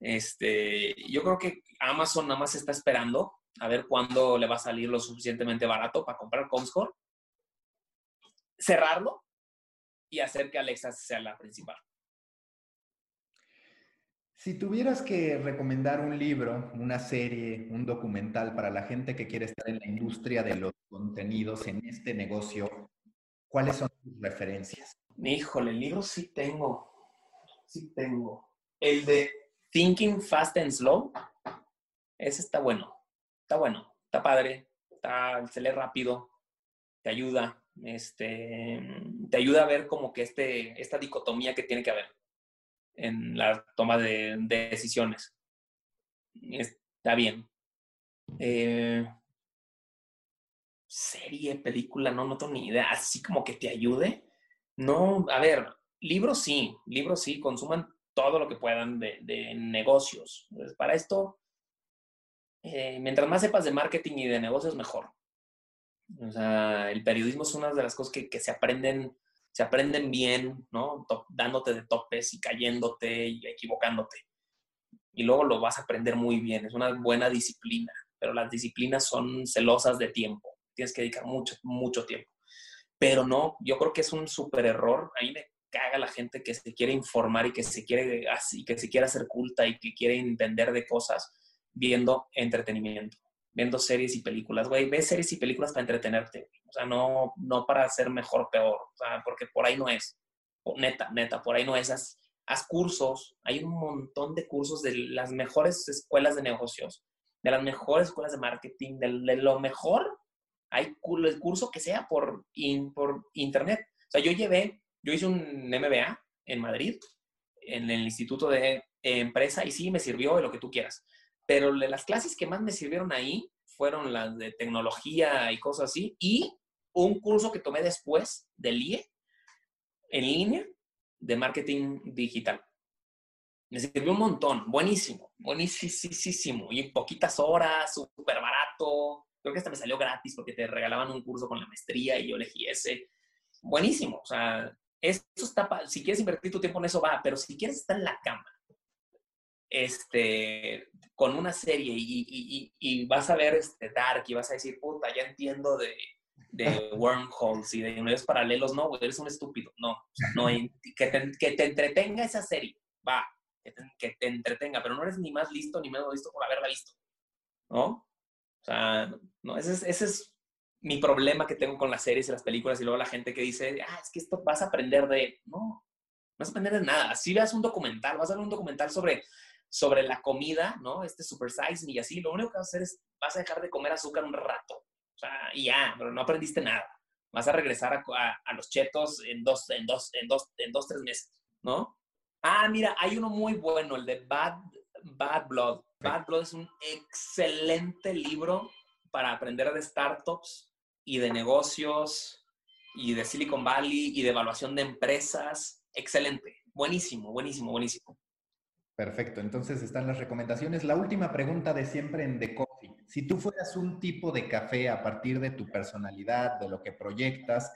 A: este, yo creo que Amazon nada más está esperando a ver cuándo le va a salir lo suficientemente barato para comprar Comscore, cerrarlo y hacer que Alexa sea la principal.
B: Si tuvieras que recomendar un libro, una serie, un documental para la gente que quiere estar en la industria de los contenidos en este negocio, ¿cuáles son tus referencias?
A: Híjole, el libro sí tengo. Sí tengo. El de Thinking Fast and Slow, ese está bueno, está bueno, está padre, está, se lee rápido, te ayuda, este, te ayuda a ver como que este, esta dicotomía que tiene que haber en la toma de, decisiones. Está bien. Eh, serie, película, no, no tengo ni idea. Así como que te ayude. No, a ver, libros sí, libros sí, consuman todo lo que puedan de, negocios. para esto, eh, mientras más sepas de marketing y de negocios, mejor. O sea, el periodismo es una de las cosas que, que se aprenden se aprenden bien, ¿no? dándote de topes y cayéndote y equivocándote. Y luego lo vas a aprender muy bien. Es una buena disciplina, pero las disciplinas son celosas de tiempo. Tienes que dedicar mucho, mucho tiempo. Pero no, yo creo que es un súper error. A mí me caga la gente que se quiere informar y que se quiere así, que se quiere hacer culta y que quiere entender de cosas viendo entretenimiento viendo series y películas, güey, ves series y películas para entretenerte, o sea, no, no para ser mejor o peor, o sea, porque por ahí no es, neta, neta, por ahí no es, haz, haz, cursos, hay un montón de cursos de las mejores escuelas de negocios, de las mejores escuelas de marketing, de, lo mejor, hay el curso que sea por, por internet, o sea, yo llevé, yo hice un MBA en Madrid, en el Instituto de Empresa, y sí, me sirvió de lo que tú quieras pero las clases que más me sirvieron ahí fueron las de tecnología y cosas así, y un curso que tomé después del IE en línea de marketing digital. Me sirvió un montón, buenísimo, buenísimo, y en poquitas horas, súper barato. Creo que hasta me salió gratis porque te regalaban un curso con la maestría y yo elegí ese. Buenísimo, o sea, eso está, si quieres invertir tu tiempo en eso va, pero si quieres estar en la cama este, con una serie y, vas a ver este Dark y vas a decir, puta, ya entiendo de, de wormholes y de universos paralelos, no, eres un estúpido, no, no, que te, que te entretenga esa serie, va, que te, entretenga, pero no eres ni más listo ni menos listo por haberla visto, ¿no? O sea, no, ese es, ese es mi problema que tengo con las series y las películas y luego la gente que dice, ah, es que esto vas a aprender de, no, no vas a aprender de nada. Si veas un documental, vas a ver un documental sobre sobre la comida, ¿no? Este super size y así, lo único que vas a hacer es, vas a dejar de comer azúcar un rato. O sea, y ya, pero no aprendiste nada. Vas a regresar a, los chetos en dos, en dos, en dos, en dos, tres meses, ¿no? Ah, mira, hay uno muy bueno, el de Bad, Bad Blood. Bad Blood es un excelente libro para aprender de startups y de negocios y de Silicon Valley y de evaluación de empresas. Excelente, buenísimo, buenísimo, buenísimo.
B: Perfecto, entonces están las recomendaciones. La última pregunta de siempre en The Coffee. Si tú fueras un tipo de café a partir de tu personalidad, de lo que proyectas,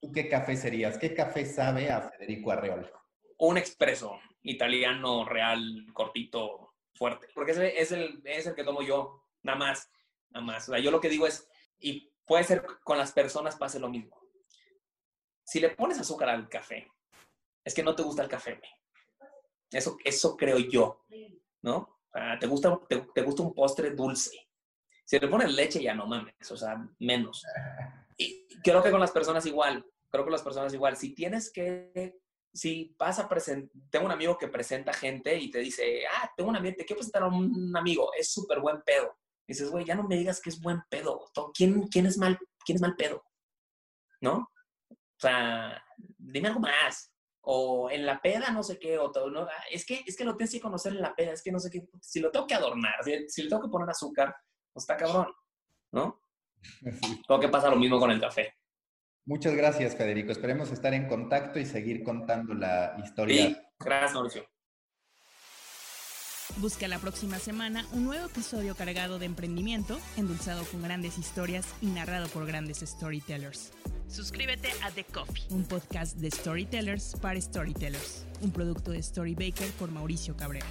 B: ¿tú qué café serías? ¿Qué café sabe a Federico Arreola?
A: Un expreso italiano, real, cortito, fuerte. Porque ese es el, es el que tomo yo, nada más, nada más. O sea, yo lo que digo es, y puede ser con las personas pase lo mismo. Si le pones azúcar al café, es que no te gusta el café, eso, eso creo yo, ¿no? te, gusta, te, gusta un postre dulce. Si le pones leche, ya no mames, o sea, menos. Y creo que con las personas igual, creo que con las personas igual. Si tienes que, si vas a presentar, tengo un amigo que presenta gente y te dice, ah, tengo un amigo, te quiero presentar a un amigo, es súper buen pedo. dices, güey, ya no me digas que es buen pedo. ¿Quién, quién, es mal, ¿Quién es mal pedo? ¿No? O sea, dime algo más o en la peda no sé qué, o todo, ¿no? Ah, es, que, es que lo tienes que conocer en la peda, es que no sé qué, si lo tengo que adornar, si, le tengo que poner azúcar, pues está cabrón, ¿no? Todo que pasa lo mismo con el café.
B: Muchas gracias, Federico. Esperemos estar en contacto y seguir contando la historia.
A: Sí, gracias, Mauricio.
C: Busca la próxima semana un nuevo episodio cargado de emprendimiento, endulzado con grandes historias y narrado por grandes storytellers. Suscríbete a The Coffee, un podcast de storytellers para storytellers, un producto de Storybaker por Mauricio Cabrera.